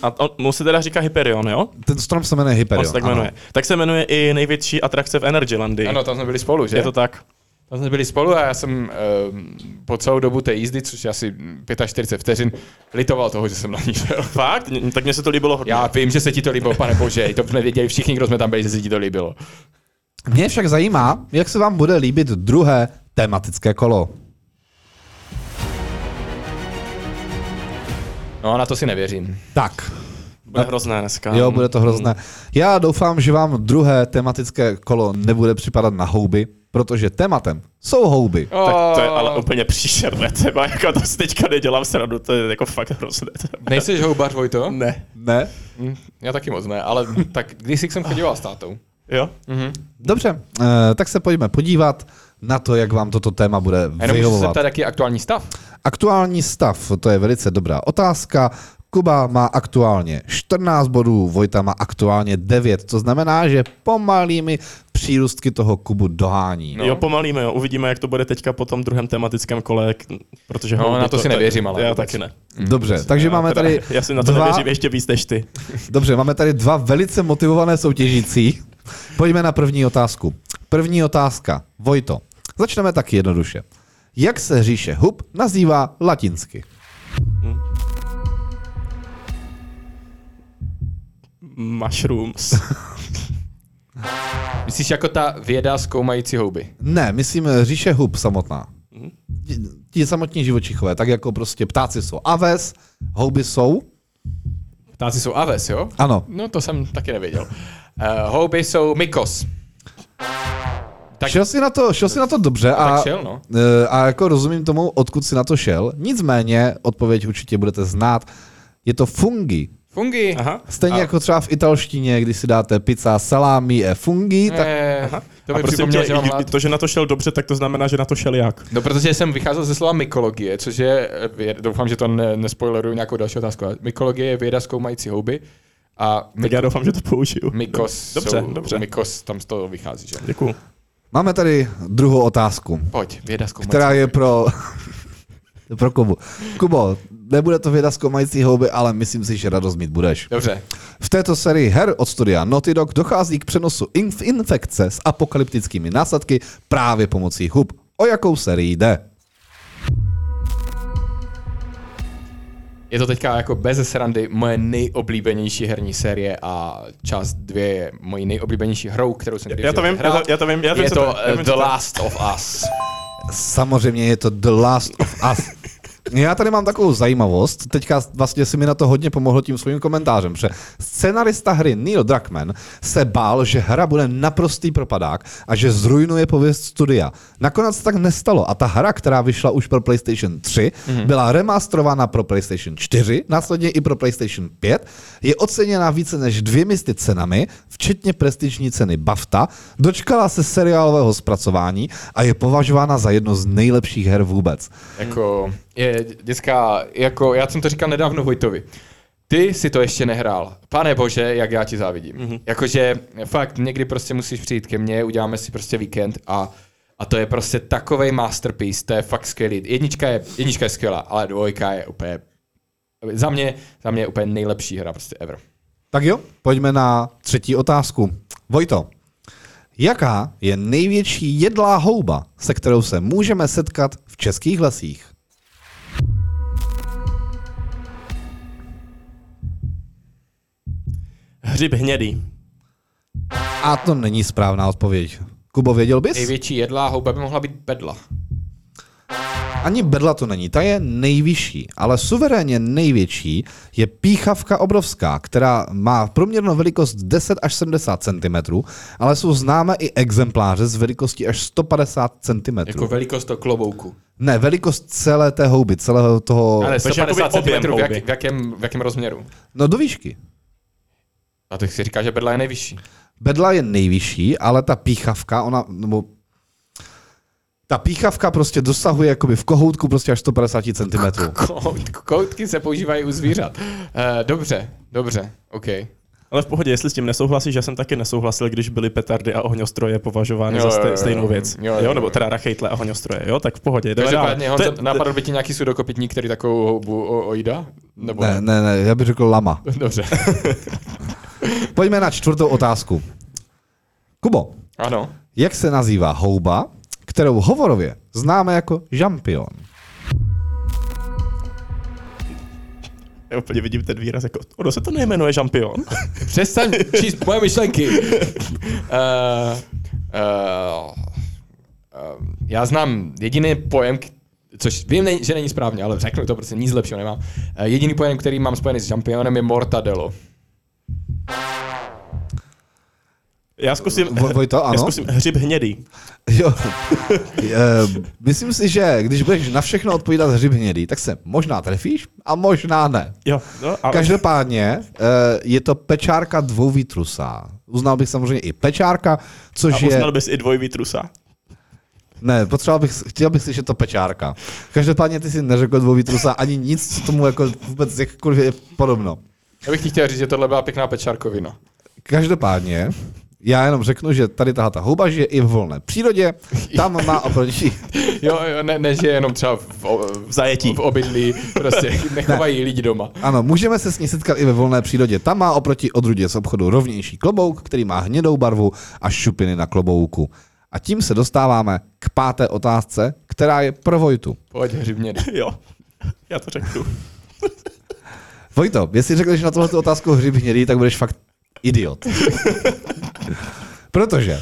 a on, mu se teda říká Hyperion, jo? Ten strom se jmenuje On Hyperion. se tak ano. jmenuje. Tak se jmenuje i největší atrakce v Energylandii. Ano, tam jsme byli spolu, že? Je to tak. Tam jsme byli spolu a já jsem uh, po celou dobu té jízdy, což je asi 45 vteřin, litoval toho, že jsem na ní šel. Fakt? Tak mně se to líbilo hodně. Já vím, že se ti to líbilo, pane bože, to jsme věděli všichni, kdo jsme tam byli, že se ti to líbilo. Mě však zajímá, jak se vám bude líbit druhé tematické kolo. No, na to si nevěřím. Tak, Bude hrozné dneska. jo, bude to hrozné. Já doufám, že vám druhé tematické kolo nebude připadat na houby, protože tématem jsou houby. Tak to je ale úplně příšerné téma, jako to si teďka nedělám srandu, to je jako fakt hrozné. Nejseš houbař, Vojto? Ne. Ne? Hm, Já taky moc ne, ale tak když jsem chodil s tátou. Jo? Dobře, eh, tak se pojďme podívat na to, jak vám toto téma bude Jenom můžu se vyhovovat. zeptat, jaký je aktuální stav? Aktuální stav, to je velice dobrá otázka. Kuba má aktuálně 14 bodů, Vojta má aktuálně 9, to znamená, že pomalými přírůstky toho Kubu dohání. No. Jo, pomalíme, jo. Uvidíme, jak to bude teďka po tom druhém tematickém kole, protože... No, na to si nevěřím, ale Já vůbec. taky ne. Dobře, takže máme Teda, tady Já si na to dva, nevěřím ještě víc než ty. dobře, máme tady dva velice motivované soutěžící. Pojďme na první otázku. První otázka. Vojto, začneme taky jednoduše. Jak se říše hub nazývá latinsky? Mushrooms. Myslíš jako ta věda zkoumající houby? Ne, myslím říše hub samotná. Ti, ti samotní živočichové, tak jako prostě ptáci jsou aves, houby jsou, Ptáci jsou aves, jo? ano, No to jsem taky nevěděl. Uh, houby jsou mykos. Tak šel jsi na to, šel jsi na to dobře a, tak šel, no. eh, a jako rozumím tomu, odkud jsi na to šel. Nicméně, odpověď určitě budete znát, je to fungi. Fungi. Aha. Stejně A- jako třeba v italštině, když si dáte pizza, salami a fungi, tak Eh, to A mi prosím připomnělo, tě, že mám rád. to, že na to šel dobře, tak to znamená, že na to šel jak. No, protože jsem vycházel ze slova mykologie, což je, eh, doufám, že to ne, nespoileruju nějakou další otázku, ale mykologie je věda zkoumající houby a Tak myko, já doufám, že to použiju. mykos, Dobře, jsou, dobře. mykos, tam z toho vychází, že? Děkuju. Máme tady druhou otázku, Pojď, věda zkoumající která je pro, pro Kubu. Kubo, nebude to věda zkoumající houby, ale myslím si, že radost mít budeš. Dobře. V této sérii her od studia Naughty Dog dochází k přenosu inf- infekce s apokalyptickými následky právě pomocí hub. O jakou sérii jde? Je to teďka jako bez srandy moje nejoblíbenější herní série a část dvě je mojí nejoblíbenější hrou, kterou jsem kdy Já to vím, já to- já to vím, já vím, Je to to já eh, The to je. Last of Us. Samozřejmě je to The Last of Us. Já tady mám takovou zajímavost, teďka vlastně si mi na to hodně pomohl tím svým komentářem, že scenarista hry Neil Druckmann se bál, že hra bude naprostý propadák a že zrujnuje pověst studia. Nakonec tak nestalo a ta hra, která vyšla už pro PlayStation 3, mm-hmm. byla remasterována pro PlayStation 4, následně i pro PlayStation 5, je oceněna více než dvěmi sty cenami, včetně prestižní ceny BAFTA, dočkala se seriálového zpracování a je považována za jedno z nejlepších her vůbec. Jako, je dětská, jako, já jsem to říkal nedávno Vojtovi. Ty si to ještě nehrál. Pane bože, jak já ti závidím. Mm-hmm. Jakože fakt někdy prostě musíš přijít ke mně, uděláme si prostě víkend a, a to je prostě takový masterpiece, to je fakt skvělý. Jednička je, jednička je skvělá, ale dvojka je úplně, za mě, za mě je úplně nejlepší hra prostě ever. Tak jo, pojďme na třetí otázku. Vojto, jaká je největší jedlá houba, se kterou se můžeme setkat v českých lesích? Hřib hnědý. A to není správná odpověď. Kubo, věděl bys? Největší jedlá houba by mohla být bedla. Ani bedla to není, ta je nejvyšší, ale suverénně největší je píchavka obrovská, která má průměrnou velikost 10 až 70 cm, ale jsou známé i exempláře s velikostí až 150 cm. Jako velikost toho klobouku. Ne, velikost celé té houby, celého toho... Ale Takže 150 jakoby objem cm, v, jak, v, jakém, v jakém rozměru? No do výšky. A to si říká, že bedla je nejvyšší. Bedla je nejvyšší, ale ta píchavka, ona, nebo ta píchavka prostě dosahuje jakoby v kohoutku prostě až 150 cm. Kout, koutky se používají u zvířat. Uh, dobře, dobře, OK. Ale v pohodě, jestli s tím nesouhlasíš, já jsem taky nesouhlasil, když byly petardy a ohňostroje považovány Jo, za stej, stejnou věc. Jo, Jo, jo, jo, nebo teda rachejtle a ohňostroje, jo, tak v pohodě. Každopádně, To je- napadl by ti nějaký sudokopitník, který takovou houbu o- ojídá? Nebo Ne, ne, ne, já bych řekl lama. Dobře. Pojďme na čtvrtou otázku. Kubo, ano. jak se nazývá houba, kterou hovorově známe jako žampion? Já úplně vidím ten výraz, jako, ono se to nejmenuje žampion. Přestaň číst moje myšlenky. uh, uh, uh, já znám jediný pojem, což vím, že není správně, ale řeknu to, protože nic lepšího nemám. Uh, jediný pojem, který mám spojený s šampionem, je mortadelo. Já zkusím, Vo- Vojto, já ano? zkusím hřib hnědý. Jo. Myslím si, že když budeš na všechno odpovídat hřib hnědý, tak se možná trefíš a možná ne. Jo, no, ale Každopádně eh, je to pečárka dvouvítrusá. Uznal bych samozřejmě i pečárka, a což je... uznal bys i dvojvítrusa. Ne, potřeboval bych, chtěl bych slyšet to pečárka. Každopádně ty si neřekl dvouvítrusá ani nic, co tomu jako vůbec jakkoliv je podobno. Já bych ti chtěl říct, že tohle byla pěkná pečárkovina. Každopádně, já jenom řeknu, že tady tahle ta houba žije i v volné přírodě, tam má oproti... Jo, jo ne, ne, že jenom třeba v, V zajetí. v obydlí, prostě nechovají lidi doma. Ano, můžeme se s ní setkat i ve volné přírodě. Tam má oproti odrůdě z obchodu rovnější klobouk, který má hnědou barvu a šupiny na klobouku. A tím se dostáváme k páté otázce, která je pro Vojtu. Pojď hřibně. Jo, já to řeknu. Vojto, jestli řekneš na tohle otázku hřib hnědý, tak budeš fakt idiot. Protože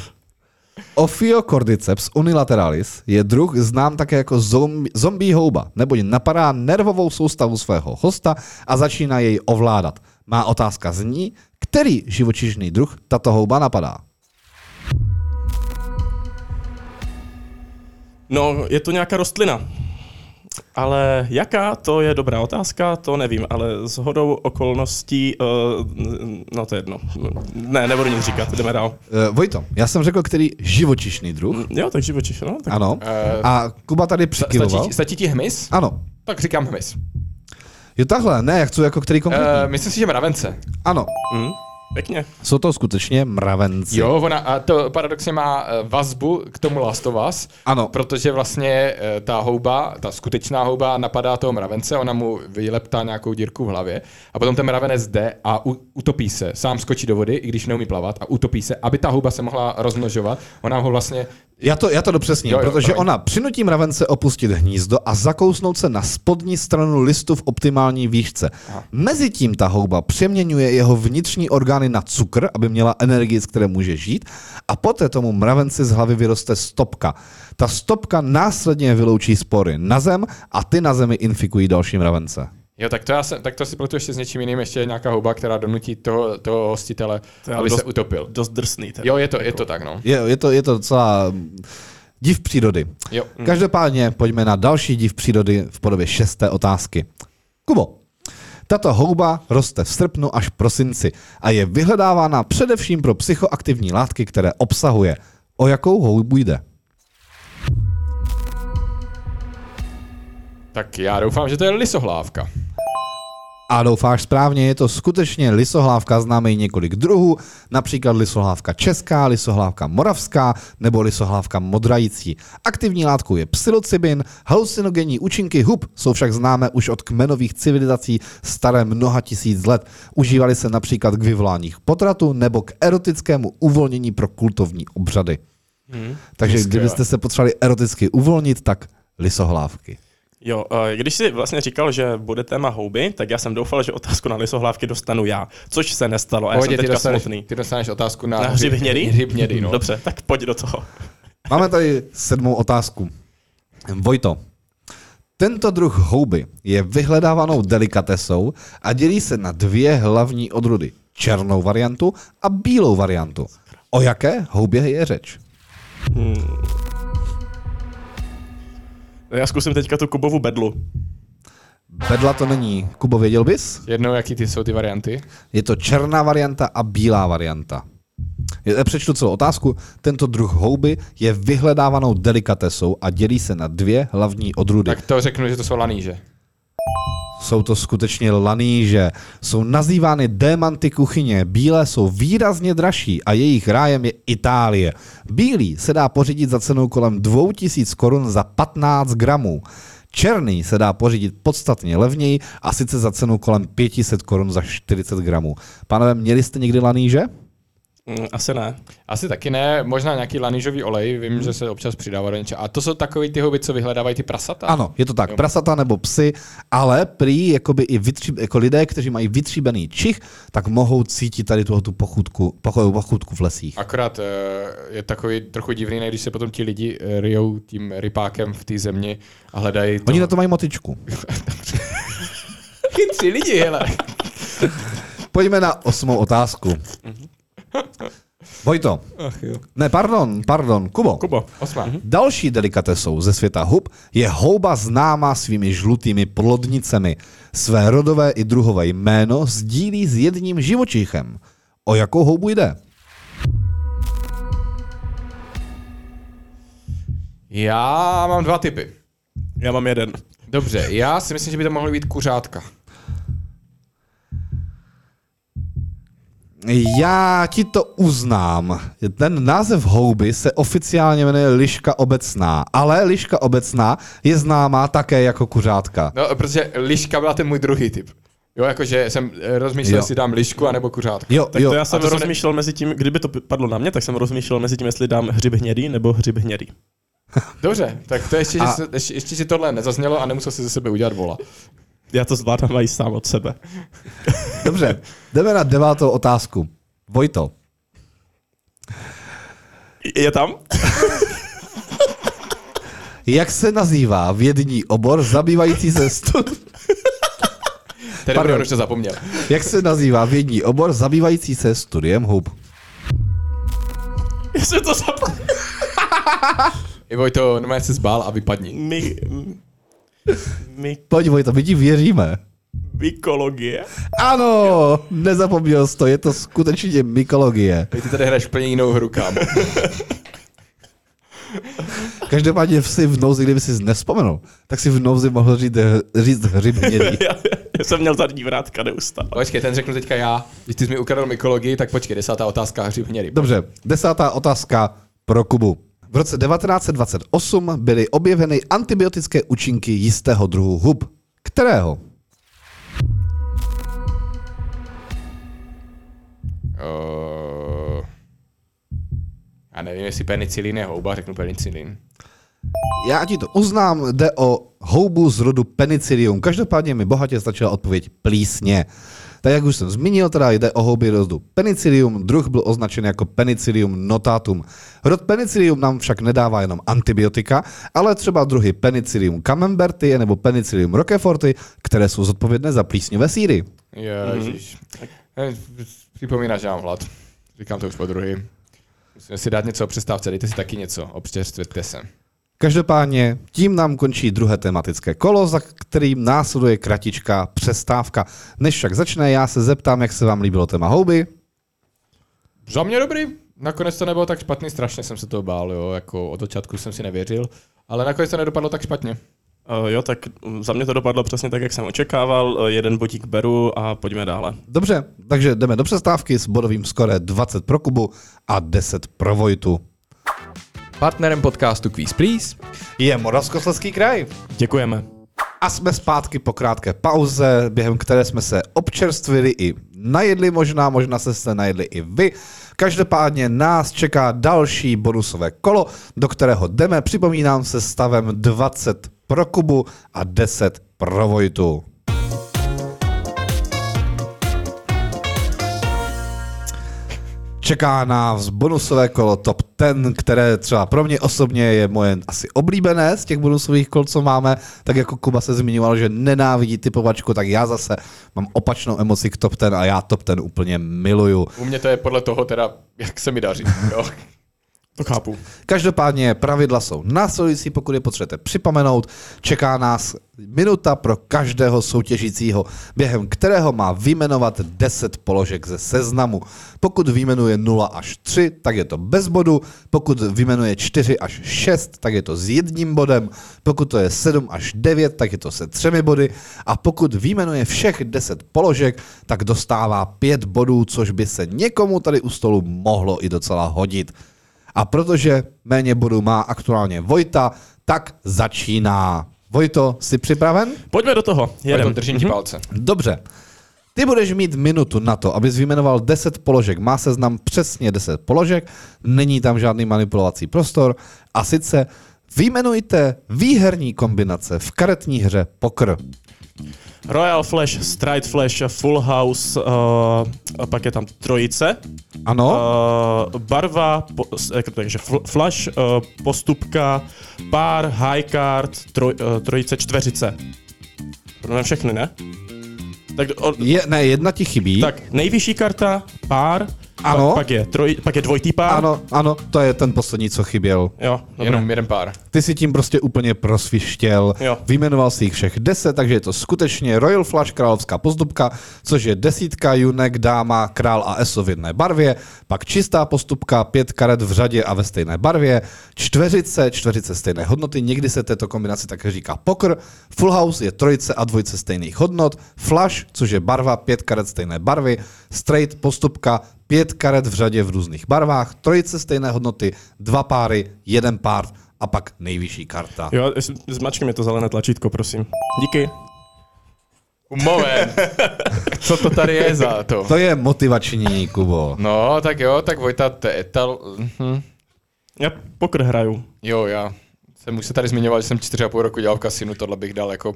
Ophiocordyceps unilateralis je druh znám také jako zombie, zombie houba, neboť napadá nervovou soustavu svého hosta a začíná jej ovládat. Má otázka zní, který živočišný druh tato houba napadá? No, je to nějaká rostlina. Ale jaká, to je dobrá otázka, to nevím, ale s hodou okolností, uh, no to je jedno. Ne, nebudu nic říkat, jdeme dál. Uh, Vojto, já jsem řekl, který živočišný druh. Jo, tak živočich, no. Tak Ano. Eh, A Kuba tady přikyvoval. Stačí, stačí ti hmyz? Ano. Tak říkám hmyz. Jo takhle, ne, já chci jako který konkrétní. Uh, myslím si, že mravence. Ano, hm, pěkně. jsou to skutečně mravenci. Jo, ona a to paradoxně má eh, vazbu k tomu Last of Us, Ano. protože vlastně eh, ta houba, ta skutečná houba napadá toho mravence, ona mu vyleptá nějakou dírku v hlavě a potom ten mravenec jde a utopí se, sám skočí do vody, i když neumí plavat a utopí se, aby ta houba se mohla rozmnožovat. Ona ho vlastně Já to, já to dopřesním, Jo, jo, protože promiň. ona přinutí mravence opustit hnízdo a zakousnout se na spodní stranu listu v optimální výšce. Mezitím ta houba přeměňuje jeho vnitřní orgány na cukr, aby měla energii, z které může žít. A poté tomu mravenci z hlavy vyroste stopka. Ta stopka následně vyloučí spory na zem a ty na zemi infikují další mravence. Jo, tak to, já jsem, tak to si pletu ještě s něčím jiným, ještě je nějaká houba, která donutí toho, toho hostitele, To je aby dost- se utopil. Dost drsný. Ten. Jo, je to, je to tak, no. Je, je, to, je to docela div přírody. Jo. Každopádně pojďme na další div přírody v podobě šesté otázky. Kubo, tato houba roste v srpnu až prosinci a je vyhledávána především pro psychoaktivní látky, které obsahuje. O jakou houbu jde? Tak já doufám, že to je lisohlávka. A doufáš správně, je to skutečně lisohlávka, známe ji několik druhů, například lisohlávka česká, lisohlávka moravská nebo lisohlávka modrající. Aktivní látkou je psilocybin, halucinogenní účinky hub jsou však známé už od kmenových civilizací staré mnoha tisíc let. Užívaly se například k vyvolání potratu nebo k erotickému uvolnění pro kultovní obřady. Hmm. Takže kdybyste se potřebovali eroticky uvolnit, tak lisohlávky. Jo, eh, když jsi vlastně říkal, že bude téma houby, tak já jsem doufal, že otázku na lisohlávky dostanu já, což se nestalo a já Pohodě, jsem ty teďka dostaneš, smutný. ty dostaneš otázku na, Na hřib hnědý? Hřib hnědý, no. Dobře, tak pojď do toho. Máme tady sedmou otázku. Vojto, tento druh houby je vyhledávanou delikatesou a dělí se na dvě hlavní odrůdy. Černou variantu a bílou variantu. O jaké houbě je řeč? Já zkusím teďka tu Kubovu bedlu. Bedla to není. Kubo, věděl bys? Jednou, jaký ty jsou ty varianty? Je to černá varianta a bílá varianta. Je- Přečtu celou otázku. Tento druh houby je vyhledávanou delikatesou a dělí se na dvě hlavní odrůdy. Tak to řeknu, že to jsou laníže. Jsou to skutečně laníže. Jsou nazývány démanty kuchyně. Bílé jsou výrazně dražší a jejich rájem je Itálie. Bílý se dá pořídit za cenu kolem 2000 korun za 15 gramů. Černý se dá pořídit podstatně levněji a sice za cenu kolem 500 korun za 40 gramů. Pánové, měli jste někdy laníže? Mm, asi ne. Asi taky ne, možná nějaký lanížový olej, vím, Hmm. že se občas přidává do něčeho. A to jsou takový ty houby, co vyhledávají ty prasata? Ano, je to tak. Prasata nebo psy, ale prý jakoby i vytří, jako lidé, kteří mají vytříbený čich, tak mohou cítit tady tuhle tu pochutku, pochutku v lesích. Akorát eh, je takový trochu divný, ne, když se potom ti lidi eh, ryjou tím rypákem v té zemi a hledají to. Oni na to mají motičku. Chytří lidi, hele. Pojďme na osmou otázku. Vojto. Ach jo. Ne, pardon, pardon, Kubo. Kubo. Osma. Další delikatesou ze světa hub je houba známá svými žlutými plodnicemi. Své rodové i druhové jméno sdílí s jedním živočichem. O jakou houbu jde? Já mám dva typy. Já mám jeden. Dobře, já si myslím, že by to mohly být kuřátka. Já ti to uznám. Ten název houby se oficiálně jmenuje liška obecná, ale liška obecná je známá také jako kuřátka. No, protože liška byla ten můj druhý typ. Jo, jakože jsem eh, rozmýšlel, Jo. jestli dám lišku anebo kuřátka. Jo, Tak jo. to já jsem to jsou ne- rozmýšlel mezi tím, kdyby to padlo na mě, tak jsem rozmýšlel mezi tím, jestli dám hřib hnědý nebo hřib hnědý. Dobře, tak to ještě, A- že ještě, ještě si tohle nezaznělo a nemusel si ze sebe udělat vola. Já to zvládám i sám od sebe. Dobře, jdeme na devátou otázku. Vojto, Je tam? jak se nazývá vědní obor zabývající se stu... Tady Pardon. Pardon. už to zapomněl. Jak se nazývá vědní obor zabývající se studiem hub? Já jsem to zapomněl. I Vojto, normálně se zbál a vypadni. My, my, Pojď Vojto, my ti věříme. mykologie. Ano, nezapomněl jsi to, je to skutečně mykologie. Ty tady hraješ úplně jinou hru, kámo. Každopádně si v nouzi, kdyby si nespomenul, tak si v nouzi mohl říct, říct hřib hnědý. já, já jsem měl zadní vrátka neustále. Počkej, ten řeknu teďka já. Když ty jsi mi ukradl mykologii, tak počkej, desátá otázka, hřib hnědý. Dobře, desátá otázka pro Kubu. V roce 1928 byly objeveny antibiotické účinky jistého druhu hub. Kterého? Uh, já nevím, jestli penicilin je houba, řeknu penicilin. Já ti to uznám, jde o houbu z rodu penicillium. Každopádně mi bohatě stačila odpověď plísně. Tak jak už jsem zmínil, teda jde o houby rodu Penicillium, druh byl označen jako Penicillium notatum. Rod Penicillium nám však nedává jenom antibiotika, ale třeba druhy Penicillium camemberti nebo Penicillium roqueforti, které jsou zodpovědné za plísňové síry. Ježiš. Mm-hmm. Připomíná, že mám hlad. Říkám to už po druhý. Musíme si dát něco o přestávce, dejte si taky něco, občerstvete se. Každopádně tím nám končí druhé tematické kolo, za kterým následuje kratičká přestávka. Než však začne, já se zeptám, jak se vám líbilo téma houby. Za mě dobrý. Nakonec to nebylo tak špatný, strašně jsem se toho bál, jo, jako od začátku jsem si nevěřil, ale nakonec to nedopadlo tak špatně. Uh, jo, tak za mě to dopadlo přesně tak, jak jsem očekával. Uh, jeden bodík beru a pojďme dále. Dobře, takže jdeme do přestávky s bodovým skore 20 pro Kubu a 10 pro Vojtu. Partnerem podcastu Quiz Please je Moravskoslezský kraj. Děkujeme. A jsme zpátky po krátké pauze, během které jsme se občerstvili i najedli možná, možná se jste najedli i vy. Každopádně nás čeká další bonusové kolo, do kterého jdeme, připomínám se stavem 20 pro Kubu a 10 pro Vojtu. Čeká nás bonusové kolo Top 10, které třeba pro mě osobně je moje asi oblíbené z těch bonusových kol, co máme. Tak jako Kuba se zmiňoval, že nenávidí typovačku, tak já zase mám opačnou emoci k Top 10 a já Top 10 úplně miluju. U mě to je podle toho teda, jak se mi daří. Jo. To chápu. Každopádně pravidla jsou následující, pokud je potřebujete připomenout. Čeká nás minuta pro každého soutěžícího, během kterého má vyjmenovat 10 položek ze seznamu. Pokud vyjmenuje 0 až 3, tak je to bez bodu. Pokud vyjmenuje 4 až 6, tak je to s jedním bodem. Pokud to je 7 až 9, tak je to se třemi body. A pokud vyjmenuje všech 10 položek, tak dostává 5 bodů, což by se někomu tady u stolu mohlo i docela hodit. A protože méně bodů má aktuálně Vojta, tak začíná. Vojto, jsi připraven? Pojďme do toho. Jedem. Jedem. držím ti palce. Dobře. Ty budeš mít minutu na to, abys vyjmenoval 10 položek. Má seznam přesně 10 položek, není tam žádný manipulovací prostor. A sice vyjmenujte výherní kombinace v karetní hře poker. Royal Flash, Stride Flash, Full House, uh, a pak je tam trojice. Ano, Uh, barva, po, takže fl- flash, uh, postupka, pár, high card, troj, uh, trojice, čtveřice. Budeme všechny, ne? Tak, o, je, ne, jedna ti chybí. tak nejvyšší karta, pár, Ano. Pak, pak, je troj, pak je dvojitý pár. Ano, ano, to je ten poslední, co chyběl. Jo, dobré. Jenom jeden pár. Ty si tím prostě úplně prosvištěl. Jo. Vyjmenoval si jich všech deset, takže je to skutečně Royal Flush, královská postupka, což je desítka, junek, dáma, král a eso v jedné barvě, pak čistá postupka, pět karet v řadě a ve stejné barvě, čtveřice, čtveřice stejné hodnoty, někdy se této kombinaci také říká poker, full house je trojice a dvojice stejných hodnot, flush, což je barva, pět karet stejné barvy, straight postupka, pět karet v řadě v různých barvách, trojice stejné hodnoty, dva páry, jeden pár a pak nejvyšší karta. Jo, zmačkej mi to zelené tlačítko, prosím. Díky. Moment. Co to tady je za to? To je motivační, Kubo. No, tak jo, tak Vojta, to je etal... Mhm. Já pokr hraju. Jo, já jsem už se tady zmiňoval, že jsem čtyři a půl roku dělal v kasinu, tohle bych dal jako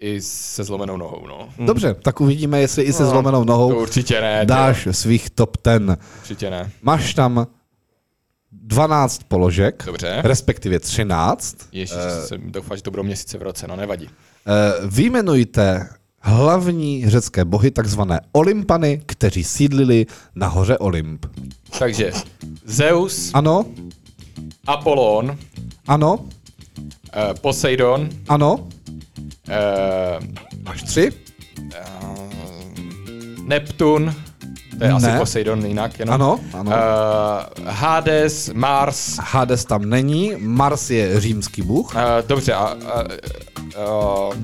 i se zlomenou nohou, no. Dobře, tak uvidíme, jestli i se No, zlomenou To nohou určitě ne. dáš svých top 10. To určitě ne. Máš tam 12 položek, Dobře. respektive 13. Ježíš, jsem doufal, že to budou měsíce v roce, no nevadí. Eh, Vyjmenujte hlavní řecké bohy, takzvané Olympany, kteří sídlili na hoře Olymp. Takže Zeus, Ano, Apollon, ano, eh, Poseidon, ano, eh, máš tři. eh, Neptun, to je asi Ne. Poseidon jinak, jenom. Ano, ano. Eh, Hades, Mars, Hades tam není, Mars je římský bůh. Uh, dobře, a... a uh,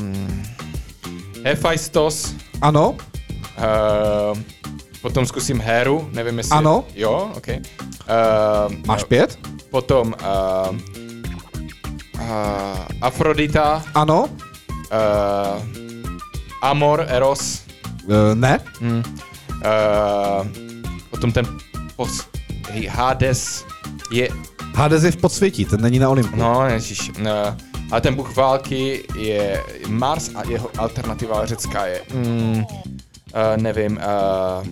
um, Hephaistos, Ano, uh, potom zkusím Héru, nevím jestli... Ano. Jo, ok. Uh, máš pět. Potom uh, uh, Afrodita, Ano, uh, Amor, Eros, Eh, ne, hm, uh, potom ten pos, hej, Hades je... Hades je v podsvětí, ten není na Olympu. No, ježiš. Uh, Ale ten bůh války je Mars a jeho alternativa řecká je... Mm, uh, nevím. Uh,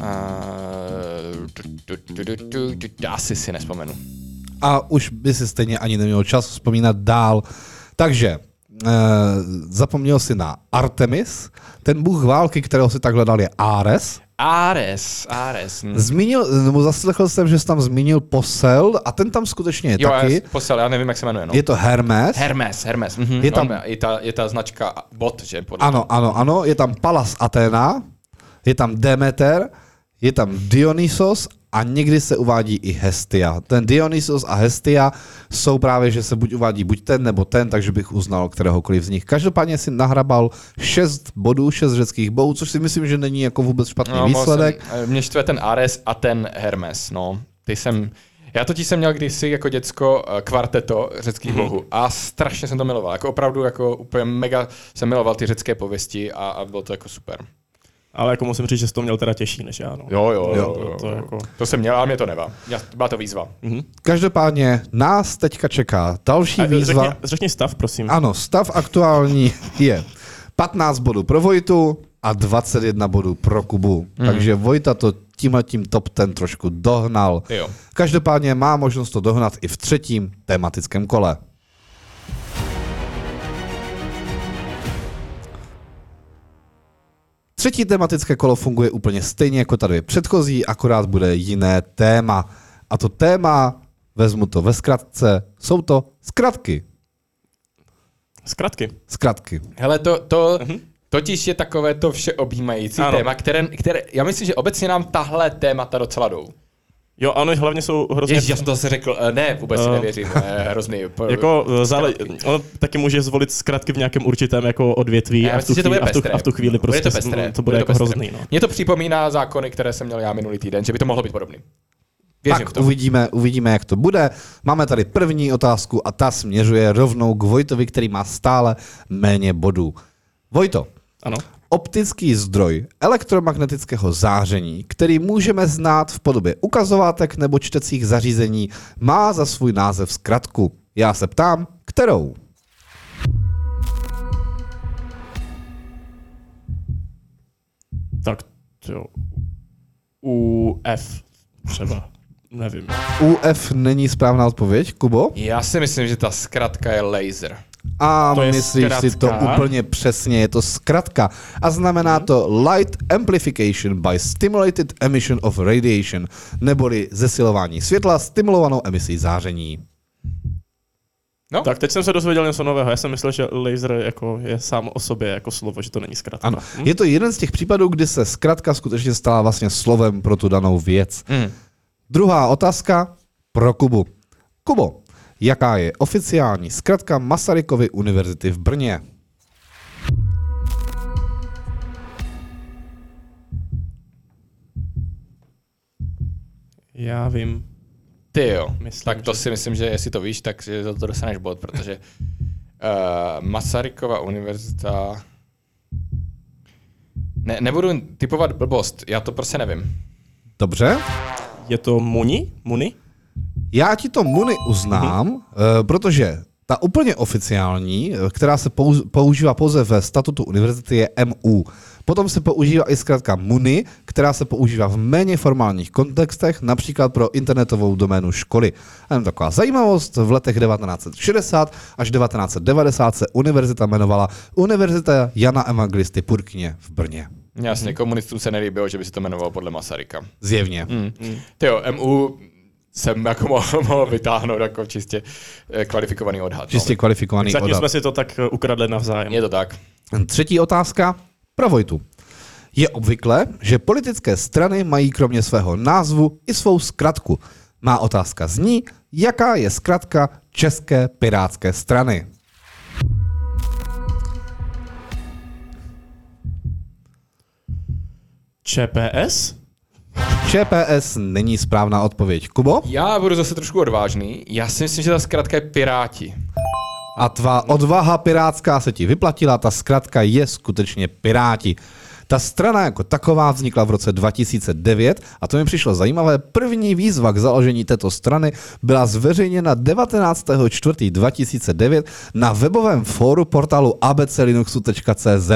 uh, tu, tu, tu, tu, tu, tu, asi si nespomenu. A už by si stejně ani neměl čas vzpomínat dál. Takže eh, zapomněl si na Artemis, ten bůh války, kterého si tak hledal, je Ares. Ares, Ares. Hm. Zmínil, nebo zaslechl jsem, že jsi tam zmínil posel a ten tam skutečně je Jo, taky. já posel, já nevím, jak se jmenuje. No. Je to Hermes. Hermes, Hermes. Mhm. Je tam- No, je, ta, je ta značka bot, že? Podle Ano, ano, ano. Je tam Palas Athena, je tam Demeter, je tam Dionysos a někdy se uvádí i Hestia. Ten Dionysos a Hestia jsou právě, že se buď uvádí buď ten nebo ten, takže bych uznal kteréhokoliv z nich. Každopádně si nahrabal 6 bodů, 6 řeckých bodů, což si myslím, že není jako vůbec špatný No, výsledek. Jsem, eh, mě štve ten Ares a ten Hermes, no. Ty jsem, já totiž jsem měl kdysi jako děcko eh, kvarteto řeckých Mhm. bohů a strašně jsem to miloval. Jako opravdu jako úplně mega jsem miloval ty řecké pověsti a, a bylo to jako super. Ale jako musím říct, že jsi to měl teda těžší než já. No. Jo, jo, jo. Jo, jo, to jo. jako- to jsem měl, ale mě to nevá. Já, byla to výzva. Každopádně nás teďka čeká další A výzva. Řekni, řekni stav, prosím. Ano, stav aktuální je 15 bodů pro Vojtu a 21 bodů pro Kubu. Mhm. Takže Vojta to tímhle tím top ten trošku dohnal. Jo. Každopádně má možnost to dohnat i v třetím tematickém kole. Třetí tematické kolo funguje úplně stejně jako ta dvě předchozí, akorát bude jiné téma. A to téma, vezmu to ve zkratce, jsou to zkratky. Zkratky. Zkratky. Hele, to, to totiž je takové to všeobjímající Ano. téma, které, které, já myslím, že obecně nám tahle témata docela jdou. Jo, ano, hlavně jsou hrozně... Ježiš, já jsem to zase řekl, eh, ne, vůbec si Eh. nevěřím, eh, hrozný. Jako zále, zkratky. on taky může zvolit zkratky v nějakém určitém jako odvětví Já a v, tu to chvíli, bude a, v tu, a v tu chvíli prostě bude to pestré. to bude, jako pestré. hrozný. No. Mně to připomíná zákony, které jsem měl já minulý týden, že by to mohlo být podobný. Věřím Tak to. uvidíme, uvidíme, jak to bude. Máme tady první otázku a ta směřuje rovnou k Vojtovi, který má stále méně bodů. Vojto, Ano. Optický zdroj elektromagnetického záření, který můžeme znát v podobě ukazovátek nebo čtecích zařízení, má za svůj název zkratku. Já se ptám, kterou? Tak jo. UF třeba. Nevím. UF není správná odpověď, Kubo? Já si myslím, že ta zkratka je laser. A To myslíš si to zkratka? úplně přesně, je to zkratka. A znamená to Light Amplification by Stimulated Emission of Radiation, neboli zesilování světla stimulovanou emisí záření. No, Tak teď jsem se dozvěděl něco nového. Já jsem myslel, že laser jako je sám o sobě jako slovo, že to není zkratka. Ano, Hm? je to jeden z těch případů, kdy se zkratka skutečně stala vlastně slovem pro tu danou věc. Mm. Druhá otázka pro Kubu. Kubo, jaká je oficiální zkratka Masarykovy univerzity v Brně? Já vím. Ty jo. Myslím, tak to že- si myslím, že jestli to víš, tak si za to dostaneš bod, protože uh, Masarykova univerzita... Ne, nebudu typovat blbost, já to prostě nevím. Dobře, Je to Muni? Muni? Já ti to Muni uznám, uh protože ta úplně oficiální, eh, která se používá pouze ve statutu univerzity, je MU. Potom se používá i zkrátka MUNI, která se používá v méně formálních kontextech, například pro internetovou doménu školy. A jen taková zajímavost, v letech 1960 až 1990 se univerzita jmenovala Univerzita Jana Evangelisty Purkyně v Brně. Jasně, komunistům se nelíbilo, že by se to jmenovalo podle Masaryka. Zjevně. Mm. Ty jo, MU jsem jako mohl, mohl vytáhnout jako čistě eh, kvalifikovaný odhad. Čistě kvalifikovaný Zatím odhad. jsme si to tak eh, ukradli navzájem. No. Je to tak. Třetí otázka pro Vojtu. Je obvyklé, že politické strany mají kromě svého názvu i svou zkratku. Má otázka zní, jaká je zkratka České pirátské strany. ČPS? ČPS není správná odpověď. Kubo? Já budu zase trošku odvážný. Já si myslím, že ta zkratka je Piráti. A tvá odvaha pirátská se ti vyplatila, ta zkratka je skutečně Piráti. Ta strana jako taková vznikla v roce 2009 a to mi přišlo zajímavé. První výzva k založení této strany byla zveřejněna 19.4.2009 na webovém fóru portálu abclinuxu.cz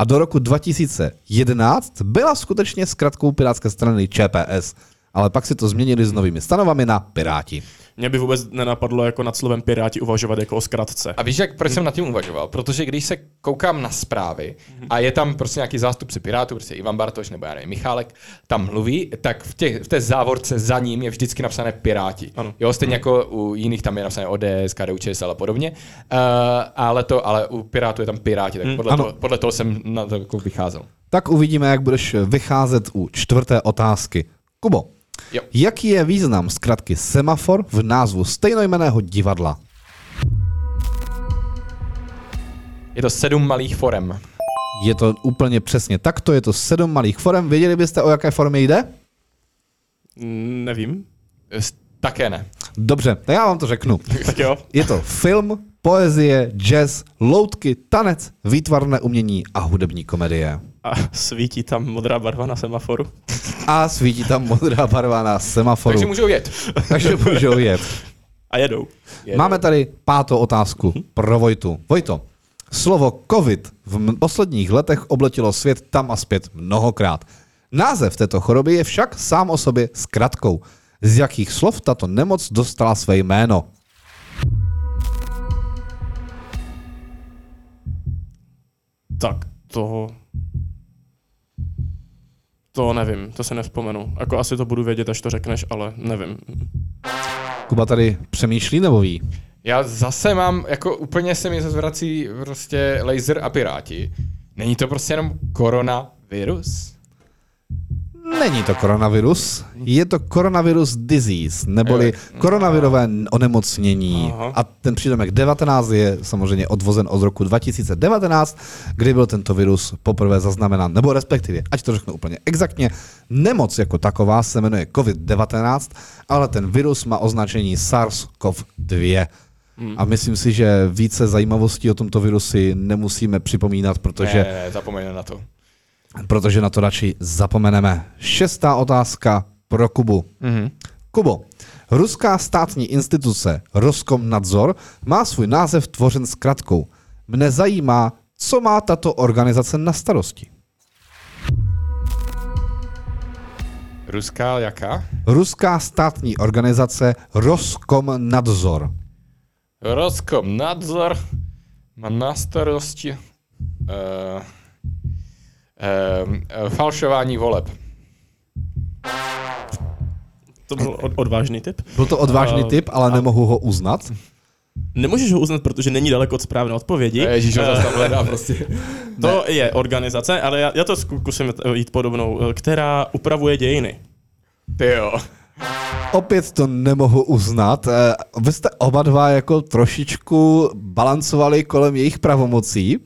a do roku 2011 byla skutečně zkratkou pirátské strany ČPS. Ale pak si to změnili s novými stanovami na Piráti. Mě by vůbec nenapadlo jako nad slovem Piráti uvažovat jako o zkratce. A víš, jak, proč jsem nad tím uvažoval? Protože když se koukám na zprávy a je tam prostě nějaký zástupce Pirátů, prostě Ivan Bartoš nebo já nevím, Michálek, tam mluví, tak v, těch, v té závorce za ním je vždycky napsané Piráti. Ano. Jo, stejně jako u jiných tam je napsané ODS, KDU, ČSL a podobně. Uh, ale, to, ale u Pirátů je tam Piráti, tak podle, Ano. toho, podle toho jsem na to jako vycházel. Tak uvidíme, jak budeš vycházet u čtvrté otázky. Kubo, Jo. jaký je význam zkratky semafor v názvu stejnojmeného divadla? Je to sedm malých forem. Je to úplně přesně takto, je to sedm malých forem. Věděli byste, o jaké formy jde? Nevím. Také ne. Dobře, tak já vám to řeknu. Tak jo. Je to film, poezie, jazz, loutky, tanec, výtvarné umění a hudební komedie. A svítí tam modrá barva na semaforu. A svítí tam modrá barva na semaforu. Takže můžou jet. Takže můžou jet. A jedou. Jedou. Máme tady pátou otázku pro Vojtu. Vojto, slovo COVID v posledních letech obletilo svět tam a zpět mnohokrát. Název této choroby je však sám o sobě zkratkou. Z jakých slov tato nemoc dostala své jméno? Tak to... To nevím, to se nevzpomenu. Jako asi to budu vědět, až to řekneš, ale nevím. Kuba tady přemýšlí nebo ví? Já zase mám, jako úplně se mi zase vrací prostě laser a piráti. Není to prostě jenom koronavirus? Není to koronavirus, je to koronavirus disease, neboli koronavirové onemocnění. Aha. A ten přídomek 19 je samozřejmě odvozen od roku 2019, kdy byl tento virus poprvé zaznamenán, nebo respektive, ať to řeknu úplně exaktně, nemoc jako taková se jmenuje COVID-19, ale ten virus má označení SARS-CoV-2. A myslím si, že více zajímavostí o tomto virusi nemusíme připomínat, protože Ne, ne, ne, zapomeňme na to. Protože na to radši zapomeneme. Šestá otázka pro Kubu. Mhm. Kubo, ruská státní instituce Roskomnadzor má svůj název tvořen zkratkou. Mne zajímá, co má tato organizace na starosti. Ruská jaká? Ruská státní organizace Roskomnadzor. Roskom nadzor má na starosti uh, falšování voleb. To byl od, odvážný tip. Byl to odvážný A- typ, ale nemohu ho uznat. Nemůžeš ho uznat, protože není daleko od správné odpovědi. Ježíš, ho Eh, zase tam hledá prostě. To je organizace, ale já, já to zkusím jít podobnou, eh, která upravuje dějiny. Ty jo. Opět to nemohu uznat. Eh, Vy jste oba dva jako trošičku balancovali kolem jejich pravomocí.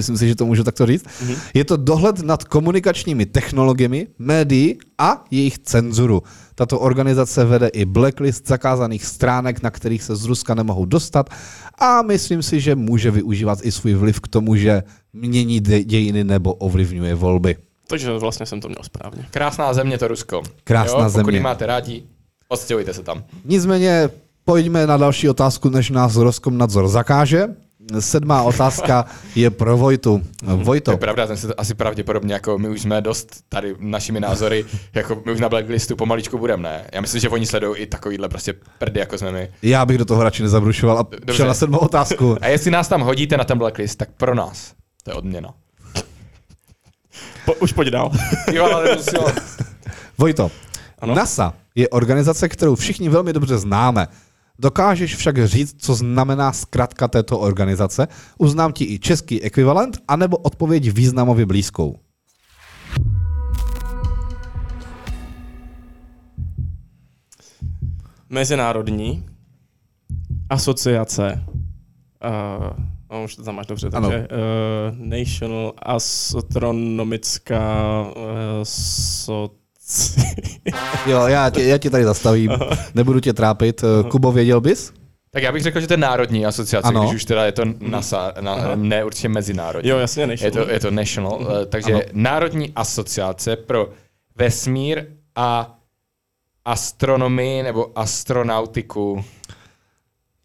Myslím si, že to můžu takto říct. Mm-hmm. Je to dohled nad komunikačními technologiemi, médií a jejich cenzuru. Tato organizace vede i blacklist zakázaných stránek, na kterých se z Ruska nemohou dostat a myslím si, že může využívat i svůj vliv k tomu, že mění dějiny nebo ovlivňuje volby. Takže vlastně jsem to měl správně. Krásná země to Rusko. Krásná jo, Pokud země. ji máte rádi, odstěhujte se tam. Nicméně pojďme na další otázku, než nás Roskomnadzor zakáže. Sedmá otázka je pro Vojtu. To Vojto, je pravda, ten se asi pravděpodobně, jako my už jsme dost tady našimi názory, jako my už na blacklistu pomaličku budeme, ne? Já myslím, že oni sledují i takovýhle prostě prdy, jako jsme my. já bych do toho radši nezabrušoval a Dobře. šel na sedmou otázku. A jestli nás tam hodíte na ten blacklist, tak pro nás. To je odměna. Po, už pojď dál. Jo, ale musím. Vojto, Ano? NASA je organizace, kterou všichni velmi dobře známe. Dokážeš však říct, co znamená zkratka této organizace? Uznám ti i český ekvivalent, anebo odpověď významově blízkou. Mezinárodní asociace uh, no, už to tam máš dobře, Ano. takže uh, National Astronomická uh, soci... Jo, já tě, já tě tady zastavím, nebudu tě trápit. Kubo, věděl bys? Tak já bych řekl, že to je národní asociace, Ano. když už teda je to NASA, na, ne určitě mezinárodní. Jo, jasně, než. Je to, je to national, mm-hmm. takže Ano. Národní asociace pro vesmír a astronomii nebo astronautiku.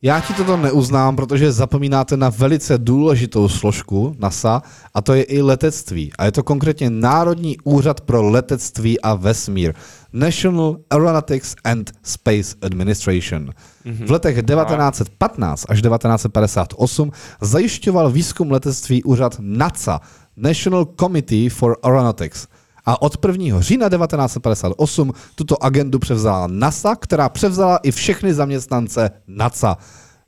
Já ti toto neuznám, protože zapomínáte na velice důležitou složku NASA a to je i letectví. A je to konkrétně Národní úřad pro letectví a vesmír. National Aeronautics and Space Administration. V letech 1915 až 1958 zajišťoval výzkum letectví úřad NACA, National Committee for Aeronautics. A od 1. října 1958 tuto agendu převzala NASA, která převzala i všechny zaměstnance NASA.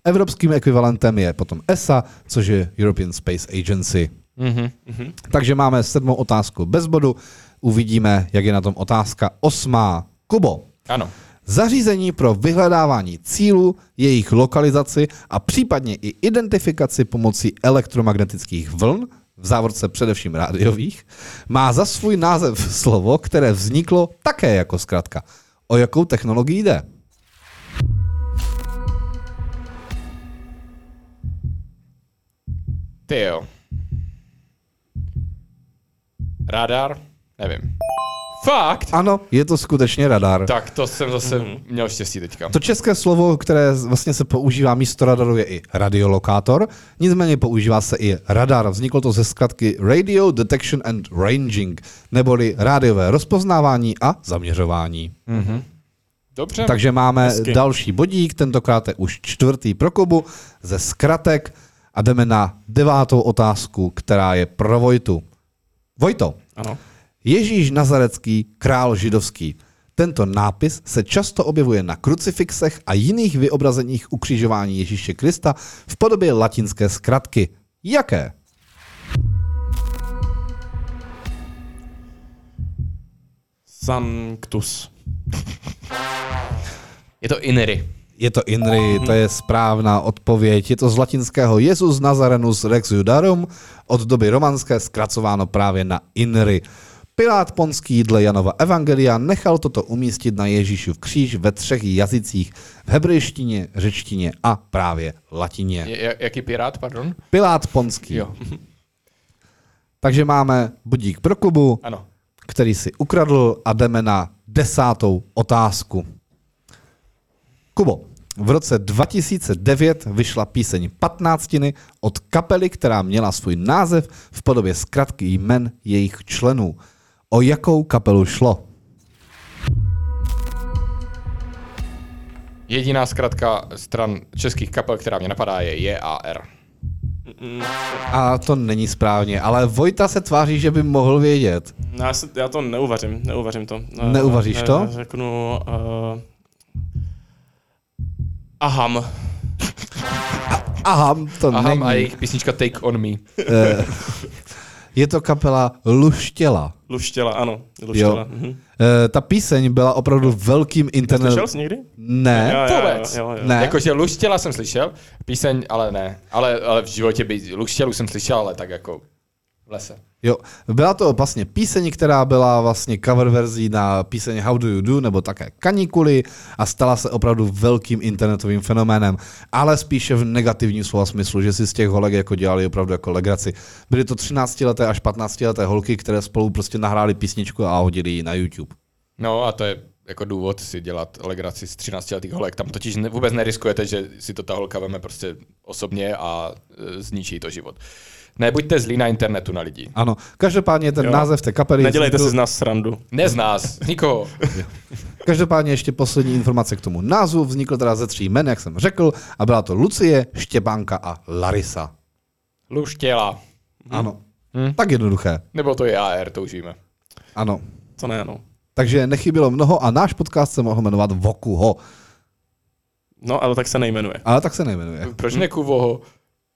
Evropským ekvivalentem je potom ESA, což je European Space Agency. Mm-hmm. Takže máme sedmou otázku bez bodu. Uvidíme, jak je na tom otázka osmá. Kubo, Ano. Zařízení pro vyhledávání cílů, jejich lokalizaci a případně i identifikaci pomocí elektromagnetických vln, v závorce především rádiových, má za svůj název slovo, které vzniklo také jako zkratka. O jakou technologii jde? Ty jo. Radar? Nevím. Fakt? Ano, je to skutečně radar. Tak to jsem zase měl štěstí teďka. To české slovo, které vlastně se používá místo radaru, je i radiolokátor, nicméně používá se i radar. Vzniklo to ze zkratky Radio Detection and Ranging, neboli rádiové rozpoznávání a zaměřování. Dobře. Takže máme Hezky. další bodík, tentokrát je už čtvrtý pro Kubu ze zkratek a jdeme na devátou otázku, která je pro Vojtu. Vojto, Ano. Ježíš Nazarecký, král židovský. Tento nápis se často objevuje na krucifixech a jiných vyobrazeních ukřižování Ježíše Krista v podobě latinské zkratky. Jaké? Sanctus. Je to Inry. Je to INRI, to je správná odpověď. Je to z latinského Jesus Nazarenus Rex Judarum, od doby romanské zkracováno právě na INRI. Pilát Ponský dle Janova Evangelia nechal toto umístit na Ježíšův kříž ve třech jazycích, v hebrejštině, řečtině a právě latině. Je, jaký pirát, pardon? Pilát Ponský. Jo. Takže máme budík pro Kubu, Ano. který si ukradl a jdeme na desátou otázku. Kubo, v roce 2009 vyšla píseň Patnáctiny od kapely, která měla svůj název v podobě zkratky jmen jejich členů. O jakou kapelu šlo? Jediná zkratka stran českých kapel, která mě napadá, je JAR. A to není správně, ale Vojta se tváří, že by mohl vědět. No, Já, se, já to neuvařím, neuvařím to. Eh, Neuvaříš to? eh, Řeknu... Uh, aham. Aha, to Aha, není. a jejich písnička Take On Me. Je to kapela Luštěla. Luštěla, ano. Luštěla. Jo. Mhm. Eh, Ta píseň byla opravdu velkým internetem. Slyšel jsi někdy? Ne, Jo, jo, jo, vůbec. Jo, jo. Ne. Jakože Luštěla jsem slyšel, píseň, ale ne. Ale, ale v životě by Luštělu jsem slyšel, ale tak jako v lese. Jo, byla to vlastně píseň, která byla vlastně cover verzí na píseň How Do You Do, nebo také Kanikuly a stala se opravdu velkým internetovým fenoménem, ale spíše v negativním slova smyslu, že si z těch holek jako dělali opravdu jako legraci. Byly to 13-leté až 15-leté holky, které spolu prostě nahrály písničku a hodili ji na YouTube. No a to je jako důvod si dělat legraci z 13 letých holek. Tam totiž vůbec neriskujete, že si to ta holka veme prostě osobně a e, zničí to život. Nebuďte zlí na internetu na lidi. Ano, každopádně ten Jo. název té kapely... Nedělejte vznikl- si z nás srandu. Ne z nás, z nikoho. Každopádně ještě poslední informace k tomu názvu. Vznikl teda ze tří jmen, jak jsem řekl, a byla to Lucie, Štěpánka a Larisa. Luštěla. Ano. Hm. Tak jednoduché. Nebo to je AR, to už víme. Ano. To ne, no. Takže nechybělo mnoho a náš podcast se mohl jmenovat Vokuho. No, ale tak se nejmenuje. Ale tak se nejmenuje. Proč ne Kuvoho?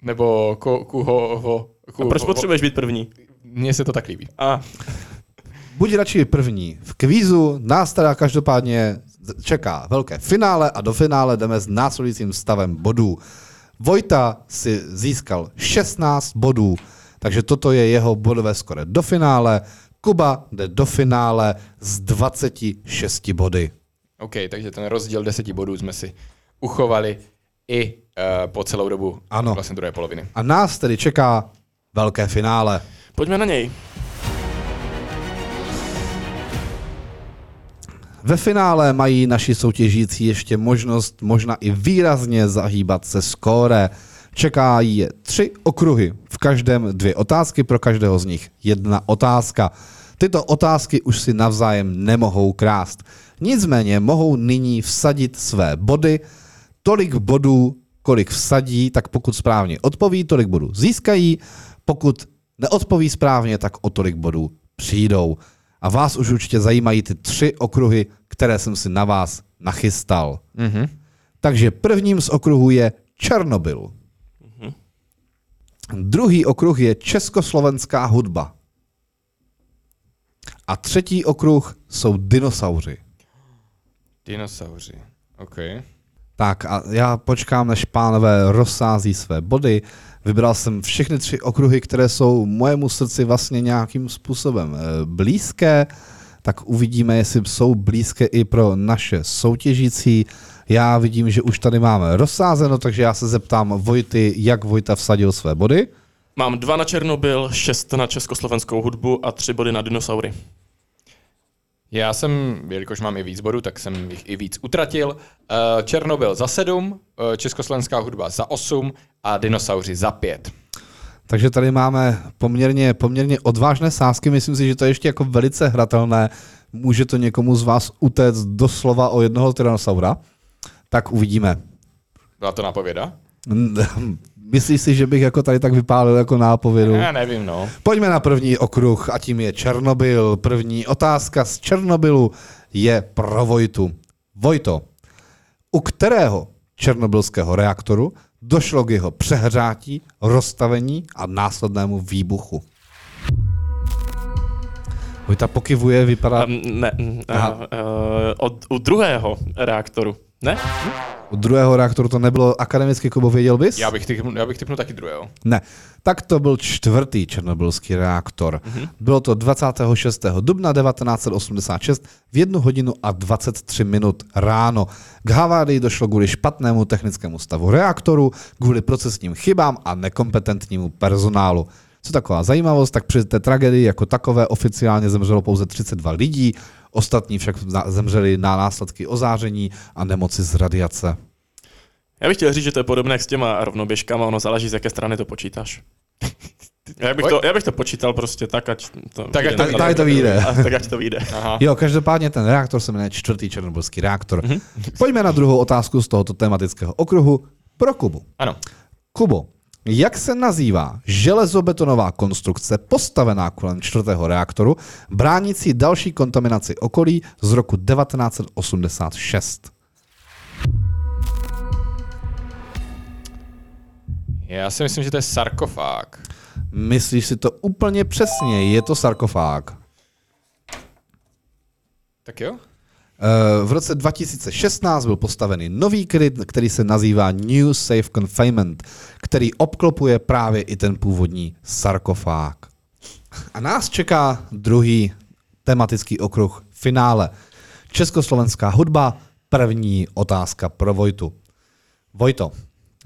Nebo ko, Kuhoho? A Ku, proč potřebuješ být první? Mně se to tak líbí. A, Buď radši první. V kvízu nás teda každopádně čeká velké finále a do finále jdeme s následujícím stavem bodů. Vojta si získal 16 bodů, takže toto je jeho bodové skore do finále. Kuba jde do finále s 26 body. OK, takže ten rozdíl deseti bodů jsme si uchovali i po celou dobu Ano. vlastně druhé poloviny. A nás tedy čeká velké finále. Pojďme na něj. Ve finále mají naši soutěžící ještě možnost možná i výrazně zahýbat se skóre. Čekají je tři okruhy, v každém dvě otázky, pro každého z nich jedna otázka. Tyto otázky už si navzájem nemohou krást. Nicméně mohou nyní vsadit své body, tolik bodů, kolik vsadí, tak pokud správně odpoví, tolik bodů získají, pokud neodpoví správně, tak o tolik bodů přijdou. A vás už určitě zajímají ty tři okruhy, které jsem si na vás nachystal. Mhm. Takže prvním z okruhů je Černobyl. Druhý okruh je československá hudba. A třetí okruh jsou dinosauři. Dinosauři. OK. Tak a já počkám, než pánové rozsází své body. Vybral jsem všechny tři okruhy, které jsou mojemu srdci vlastně nějakým způsobem eh, blízké. Tak uvidíme, jestli jsou blízké i pro naše soutěžící. Já vidím, že už tady máme rozsázeno, takže já se zeptám Vojty, jak Vojta vsadil své body. Mám dva na Černobyl, šest na československou hudbu a tři body na dinosaury. Já jsem, jelikož mám i víc bodů, tak jsem jich i víc utratil. Eh, Černobyl za 7, československá hudba za 8 a dinosauři za 5. Takže tady máme poměrně, poměrně odvážné sázky, myslím si, že to je ještě jako velice hratelné. Může to někomu z vás utéct doslova o jednoho tyrannosaura. Tak uvidíme. Byla to napověda? Myslíš si, že bych jako tady tak vypálil jako nápovědu? Já nevím, no. Pojďme na první okruh a tím je Černobyl. První otázka z Černobylu je pro Vojtu. Vojto, u kterého černobylského reaktoru došlo k jeho přehřátí, rozstavení a následnému výbuchu? Vojta pokivuje, vypadá... Um, ne, uh, uh, od, u druhého reaktoru. Ne? U druhého reaktoru to nebylo akademický klubu, věděl bys? Já bych, typnul, já bych typnul taky druhého. Ne. Tak to byl čtvrtý černobylský reaktor. Bylo to 26. dubna 1986 v 1 hodinu a 23 minut ráno. K havárii došlo kvůli špatnému technickému stavu reaktoru, kvůli procesním chybám a nekompetentnímu personálu. Co taková zajímavost, tak při té tragédii jako takové oficiálně zemřelo pouze 32 lidí, ostatní však zemřeli na následky ozáření a nemoci z radiace. Já bych chtěl říct, že to je podobné jak s těma rovnoběžkama, ono záleží, z jaké strany to počítáš. Já bych, to, já bych to počítal prostě tak, ať to, Tak, ať to na- vyjde. Tak, tak to vyjde. A, tak ať to vyjde. Aha. Jo, každopádně ten reaktor se jmenuje čtvrtý černobylský reaktor. Pojďme na druhou otázku z tohoto tematického okruhu pro Kubu. Ano. Kubo, jak se nazývá železobetonová konstrukce postavená kolem čtvrtého reaktoru, bránící další kontaminaci okolí z roku 1986? Já si myslím, že to je sarkofág. Myslíš si to úplně přesně, je to sarkofág. Tak jo? Eh, V roce 2016 byl postavený nový kryt, který se nazývá New Safe Confinement, který obklopuje právě i ten původní sarkofág. A nás čeká druhý tematický okruh finále. Československá hudba, první otázka pro Vojtu. Vojto,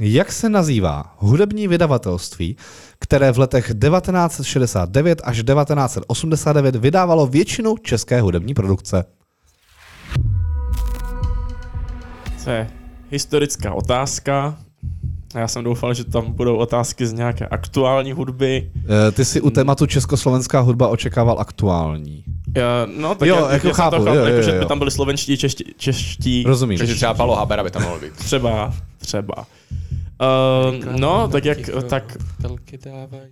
jak se nazývá hudební vydavatelství, které v letech 1969 až 1989 vydávalo většinu české hudební produkce? To je historická otázka. A Já jsem doufal, že tam budou otázky z nějaké aktuální hudby. Eh, Ty si u tématu československá hudba očekával aktuální. Já, no, tak Jo, já, jako já jsem chápu, to chápu, jo, jo, jako, že jo. by tam byli slovenští, čeští, čeští Rozumím. Takže třeba Palo Habera by tam mohl být. třeba, třeba. Uh, no, tak jak, tak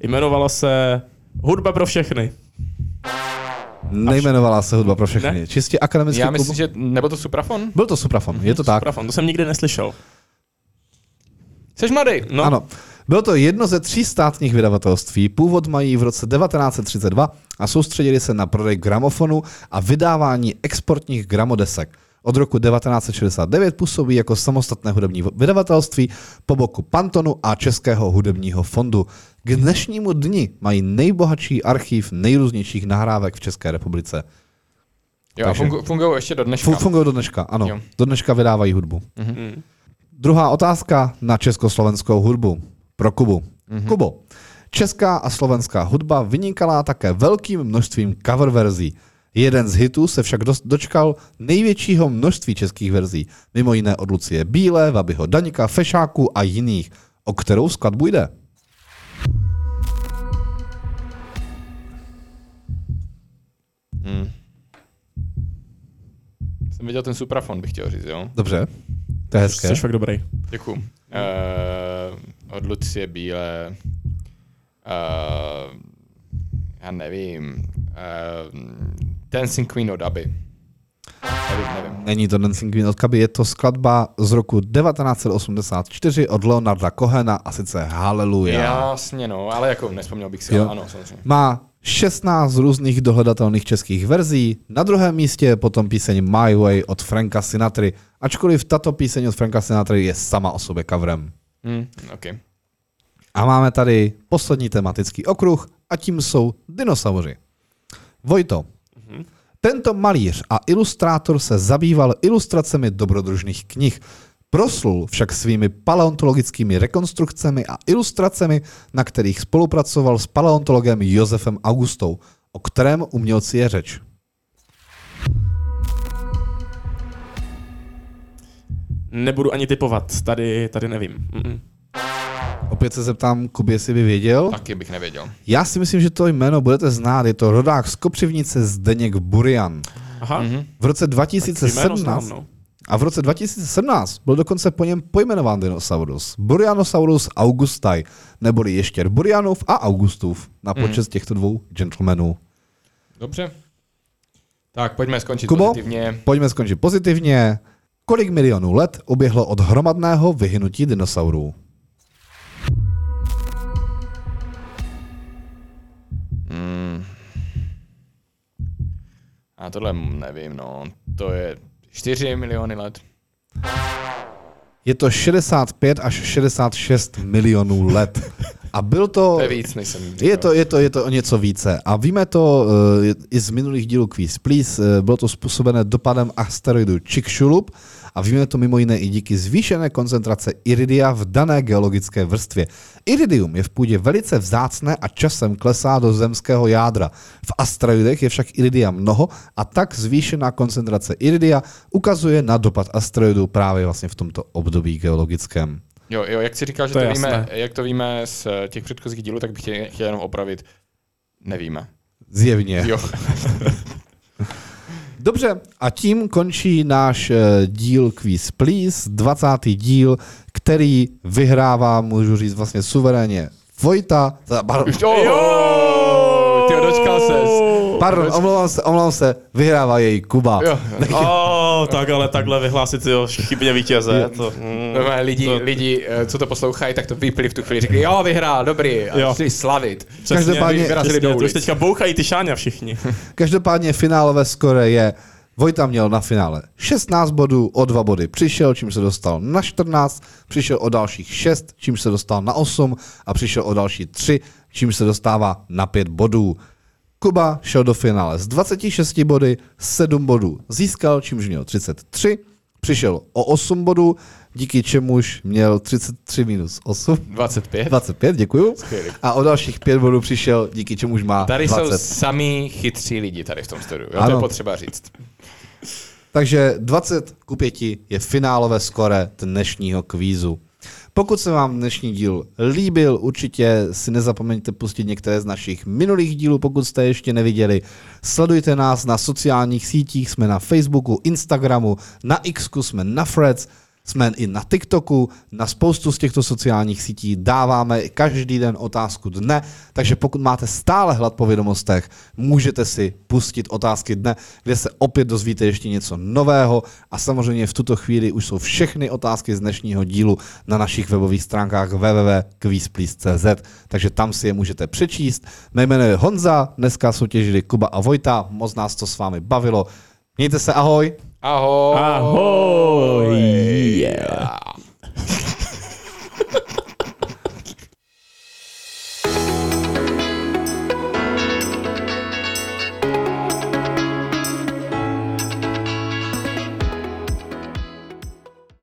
jmenovalo se Hudba pro všechny. Nejmenovala se hudba pro všechny. Ne? Čistě akademický Já klub. myslím, že nebo to Suprafon? Byl to Suprafon, je to tak. Suprafon, to jsem nikdy neslyšel. Jsi mladý. No, Ano. Bylo to jedno ze tří státních vydavatelství. Původ mají v roce 1932 a soustředili se na prodej gramofonu a vydávání exportních gramodesek. Od roku 1969 působí jako samostatné hudební vydavatelství po boku Pantonu a Českého hudebního fondu. K dnešnímu dni mají nejbohatší archiv nejrůznějších nahrávek v České republice. Jo, Takže- fungu, fungují ještě do dneška. Fun- Fungují do dneška, ano. Jo. Do dneška vydávají hudbu. mm. Druhá otázka na československou hudbu. Pro Kubu. Mm-hmm. Kubo, česká a slovenská hudba vynikala také velkým množstvím cover verzí. Jeden z hitů se však dočkal největšího množství českých verzí, mimo jiné od Lucie Bílé, Vabyho Daňka, Fešáku a jiných. O kterou skladbu jde? Hmm. Jsem viděl ten suprafon, bych chtěl říct, jo? Dobře, to je hezké. Jsi fakt dobrý. Děkuju. Uh, od Lucie Bílé. Uh, já nevím. Uh, Dancing Queen od Abby. Nevím, nevím. Není to Dancing Queen od Kaby, je to skladba z roku 1984 od Leonarda Kohena a sice Hallelujah. Jasně, no, ale jako nespomněl bych si, Jo. ano, samozřejmě. Má 16 různých dohledatelných českých verzí, na druhém místě je potom píseň My Way od Franka Sinatry, ačkoliv tato píseň od Franka Sinatry je sama o sobě coverem. Hmm, OK. A máme tady poslední tematický okruh a tím jsou dinosauři. Vojto, tento malíř a ilustrátor se zabýval ilustracemi dobrodružných knih. Proslul však svými paleontologickými rekonstrukcemi a ilustracemi, na kterých spolupracoval s paleontologem Josefem Augustou, o kterém umělci je řeč. Nebudu ani typovat, tady, tady nevím. Mm-mm. Opět se zeptám, Kuby, jestli by věděl. Taky bych nevěděl. Já si myslím, že to jméno budete znát. Je to rodák z Kopřivnice Zdeněk Burian. Aha, mm-hmm. V roce jméno 2017 znám, no. A v roce 2017 byl dokonce po něm pojmenován dinosaurus. Burianosaurus augustai, neboli ještěr Burianův a Augustův, na počest těchto dvou gentlemanů. Dobře. Tak, pojďme skončit Kubo? pozitivně. Pojďme skončit pozitivně. Kolik milionů let uběhlo od hromadného vyhynutí dinosaurů? Hmm. A tohle nevím, no. To je 4 miliony let. Je to 65 až 66 milionů let. A byl to... To je víc, než jsem říkal. Je to, je, to, je to o něco více. A víme to uh, i z minulých dílů Quiz Please. Uh, bylo to způsobené dopadem asteroidu Chicxulub a víme to mimo jiné i díky zvýšené koncentrace iridia v dané geologické vrstvě. Iridium je v půdě velice vzácné a časem klesá do zemského jádra. V asteroidech je však iridia mnoho a tak zvýšená koncentrace iridia ukazuje na dopad asteroidu právě vlastně v tomto období geologickém. Jo, jo, jak jsi říkal, že To to, víme, jasné. jak to víme z eh, těch předchozích dílů, tak bych chtěl, chtěl jenom opravit. Nevíme. Zjevně. Jo. Dobře, a tím končí náš eh, díl Quiz Please, 20. díl, který vyhrává, můžu říct vlastně suverénně, Vojta, Jo! Ty dočkal ses. Pardon omlouvám se, omlouvám se, vyhrává jej Kuba. Jo. Oh, tak ale takhle vyhlásit jo, chybně vítěze. To, mm, Normálně lidi, to- lidi, eh, co to poslouchají, tak to vypli v tu chvíli. Řekli, jo, vyhrál, dobrý, a Jo. šli slavit. Přesně, Každopádně- vyrazili do do ulic. Už teďka bouchají ty šáňa všichni. Každopádně finálové skore je, Vojta měl na finále 16 bodů, o 2 body přišel, čím se dostal na 14, přišel o dalších 6, čím se dostal na 8 a přišel o další 3, čím se dostává na 5 bodů. Kuba šel do finále s 26 body, 7 bodů získal, čímž měl 33, přišel o 8 bodů, díky čemuž měl 33 minus 8, 25. 25, děkuju. Skvělý. A o dalších 5 bodů přišel, díky čemuž má Tady 20. jsou samý chytří lidi tady v tom studiu. Jo, to Ano. je potřeba říct. Takže 20 ku 5 je finálové skore dnešního kvízu. Pokud se vám dnešní díl líbil, určitě si nezapomeňte pustit některé z našich minulých dílů, pokud jste ještě neviděli. Sledujte nás na sociálních sítích, jsme na Facebooku, Instagramu, na Xku, jsme na Freds, jsme i na TikToku, na spoustu z těchto sociálních sítí dáváme každý den otázku dne, takže pokud máte stále hlad po vědomostech, můžete si pustit otázky dne, kde se opět dozvíte ještě něco nového a samozřejmě v tuto chvíli už jsou všechny otázky z dnešního dílu na našich webových stránkách www.quizplease.cz, takže tam si je můžete přečíst. Mé jméno je Honza, dneska soutěžili Kuba a Vojta, moc nás to s vámi bavilo. Mějte se, ahoj! Ahoj. Ahoj. Yeah.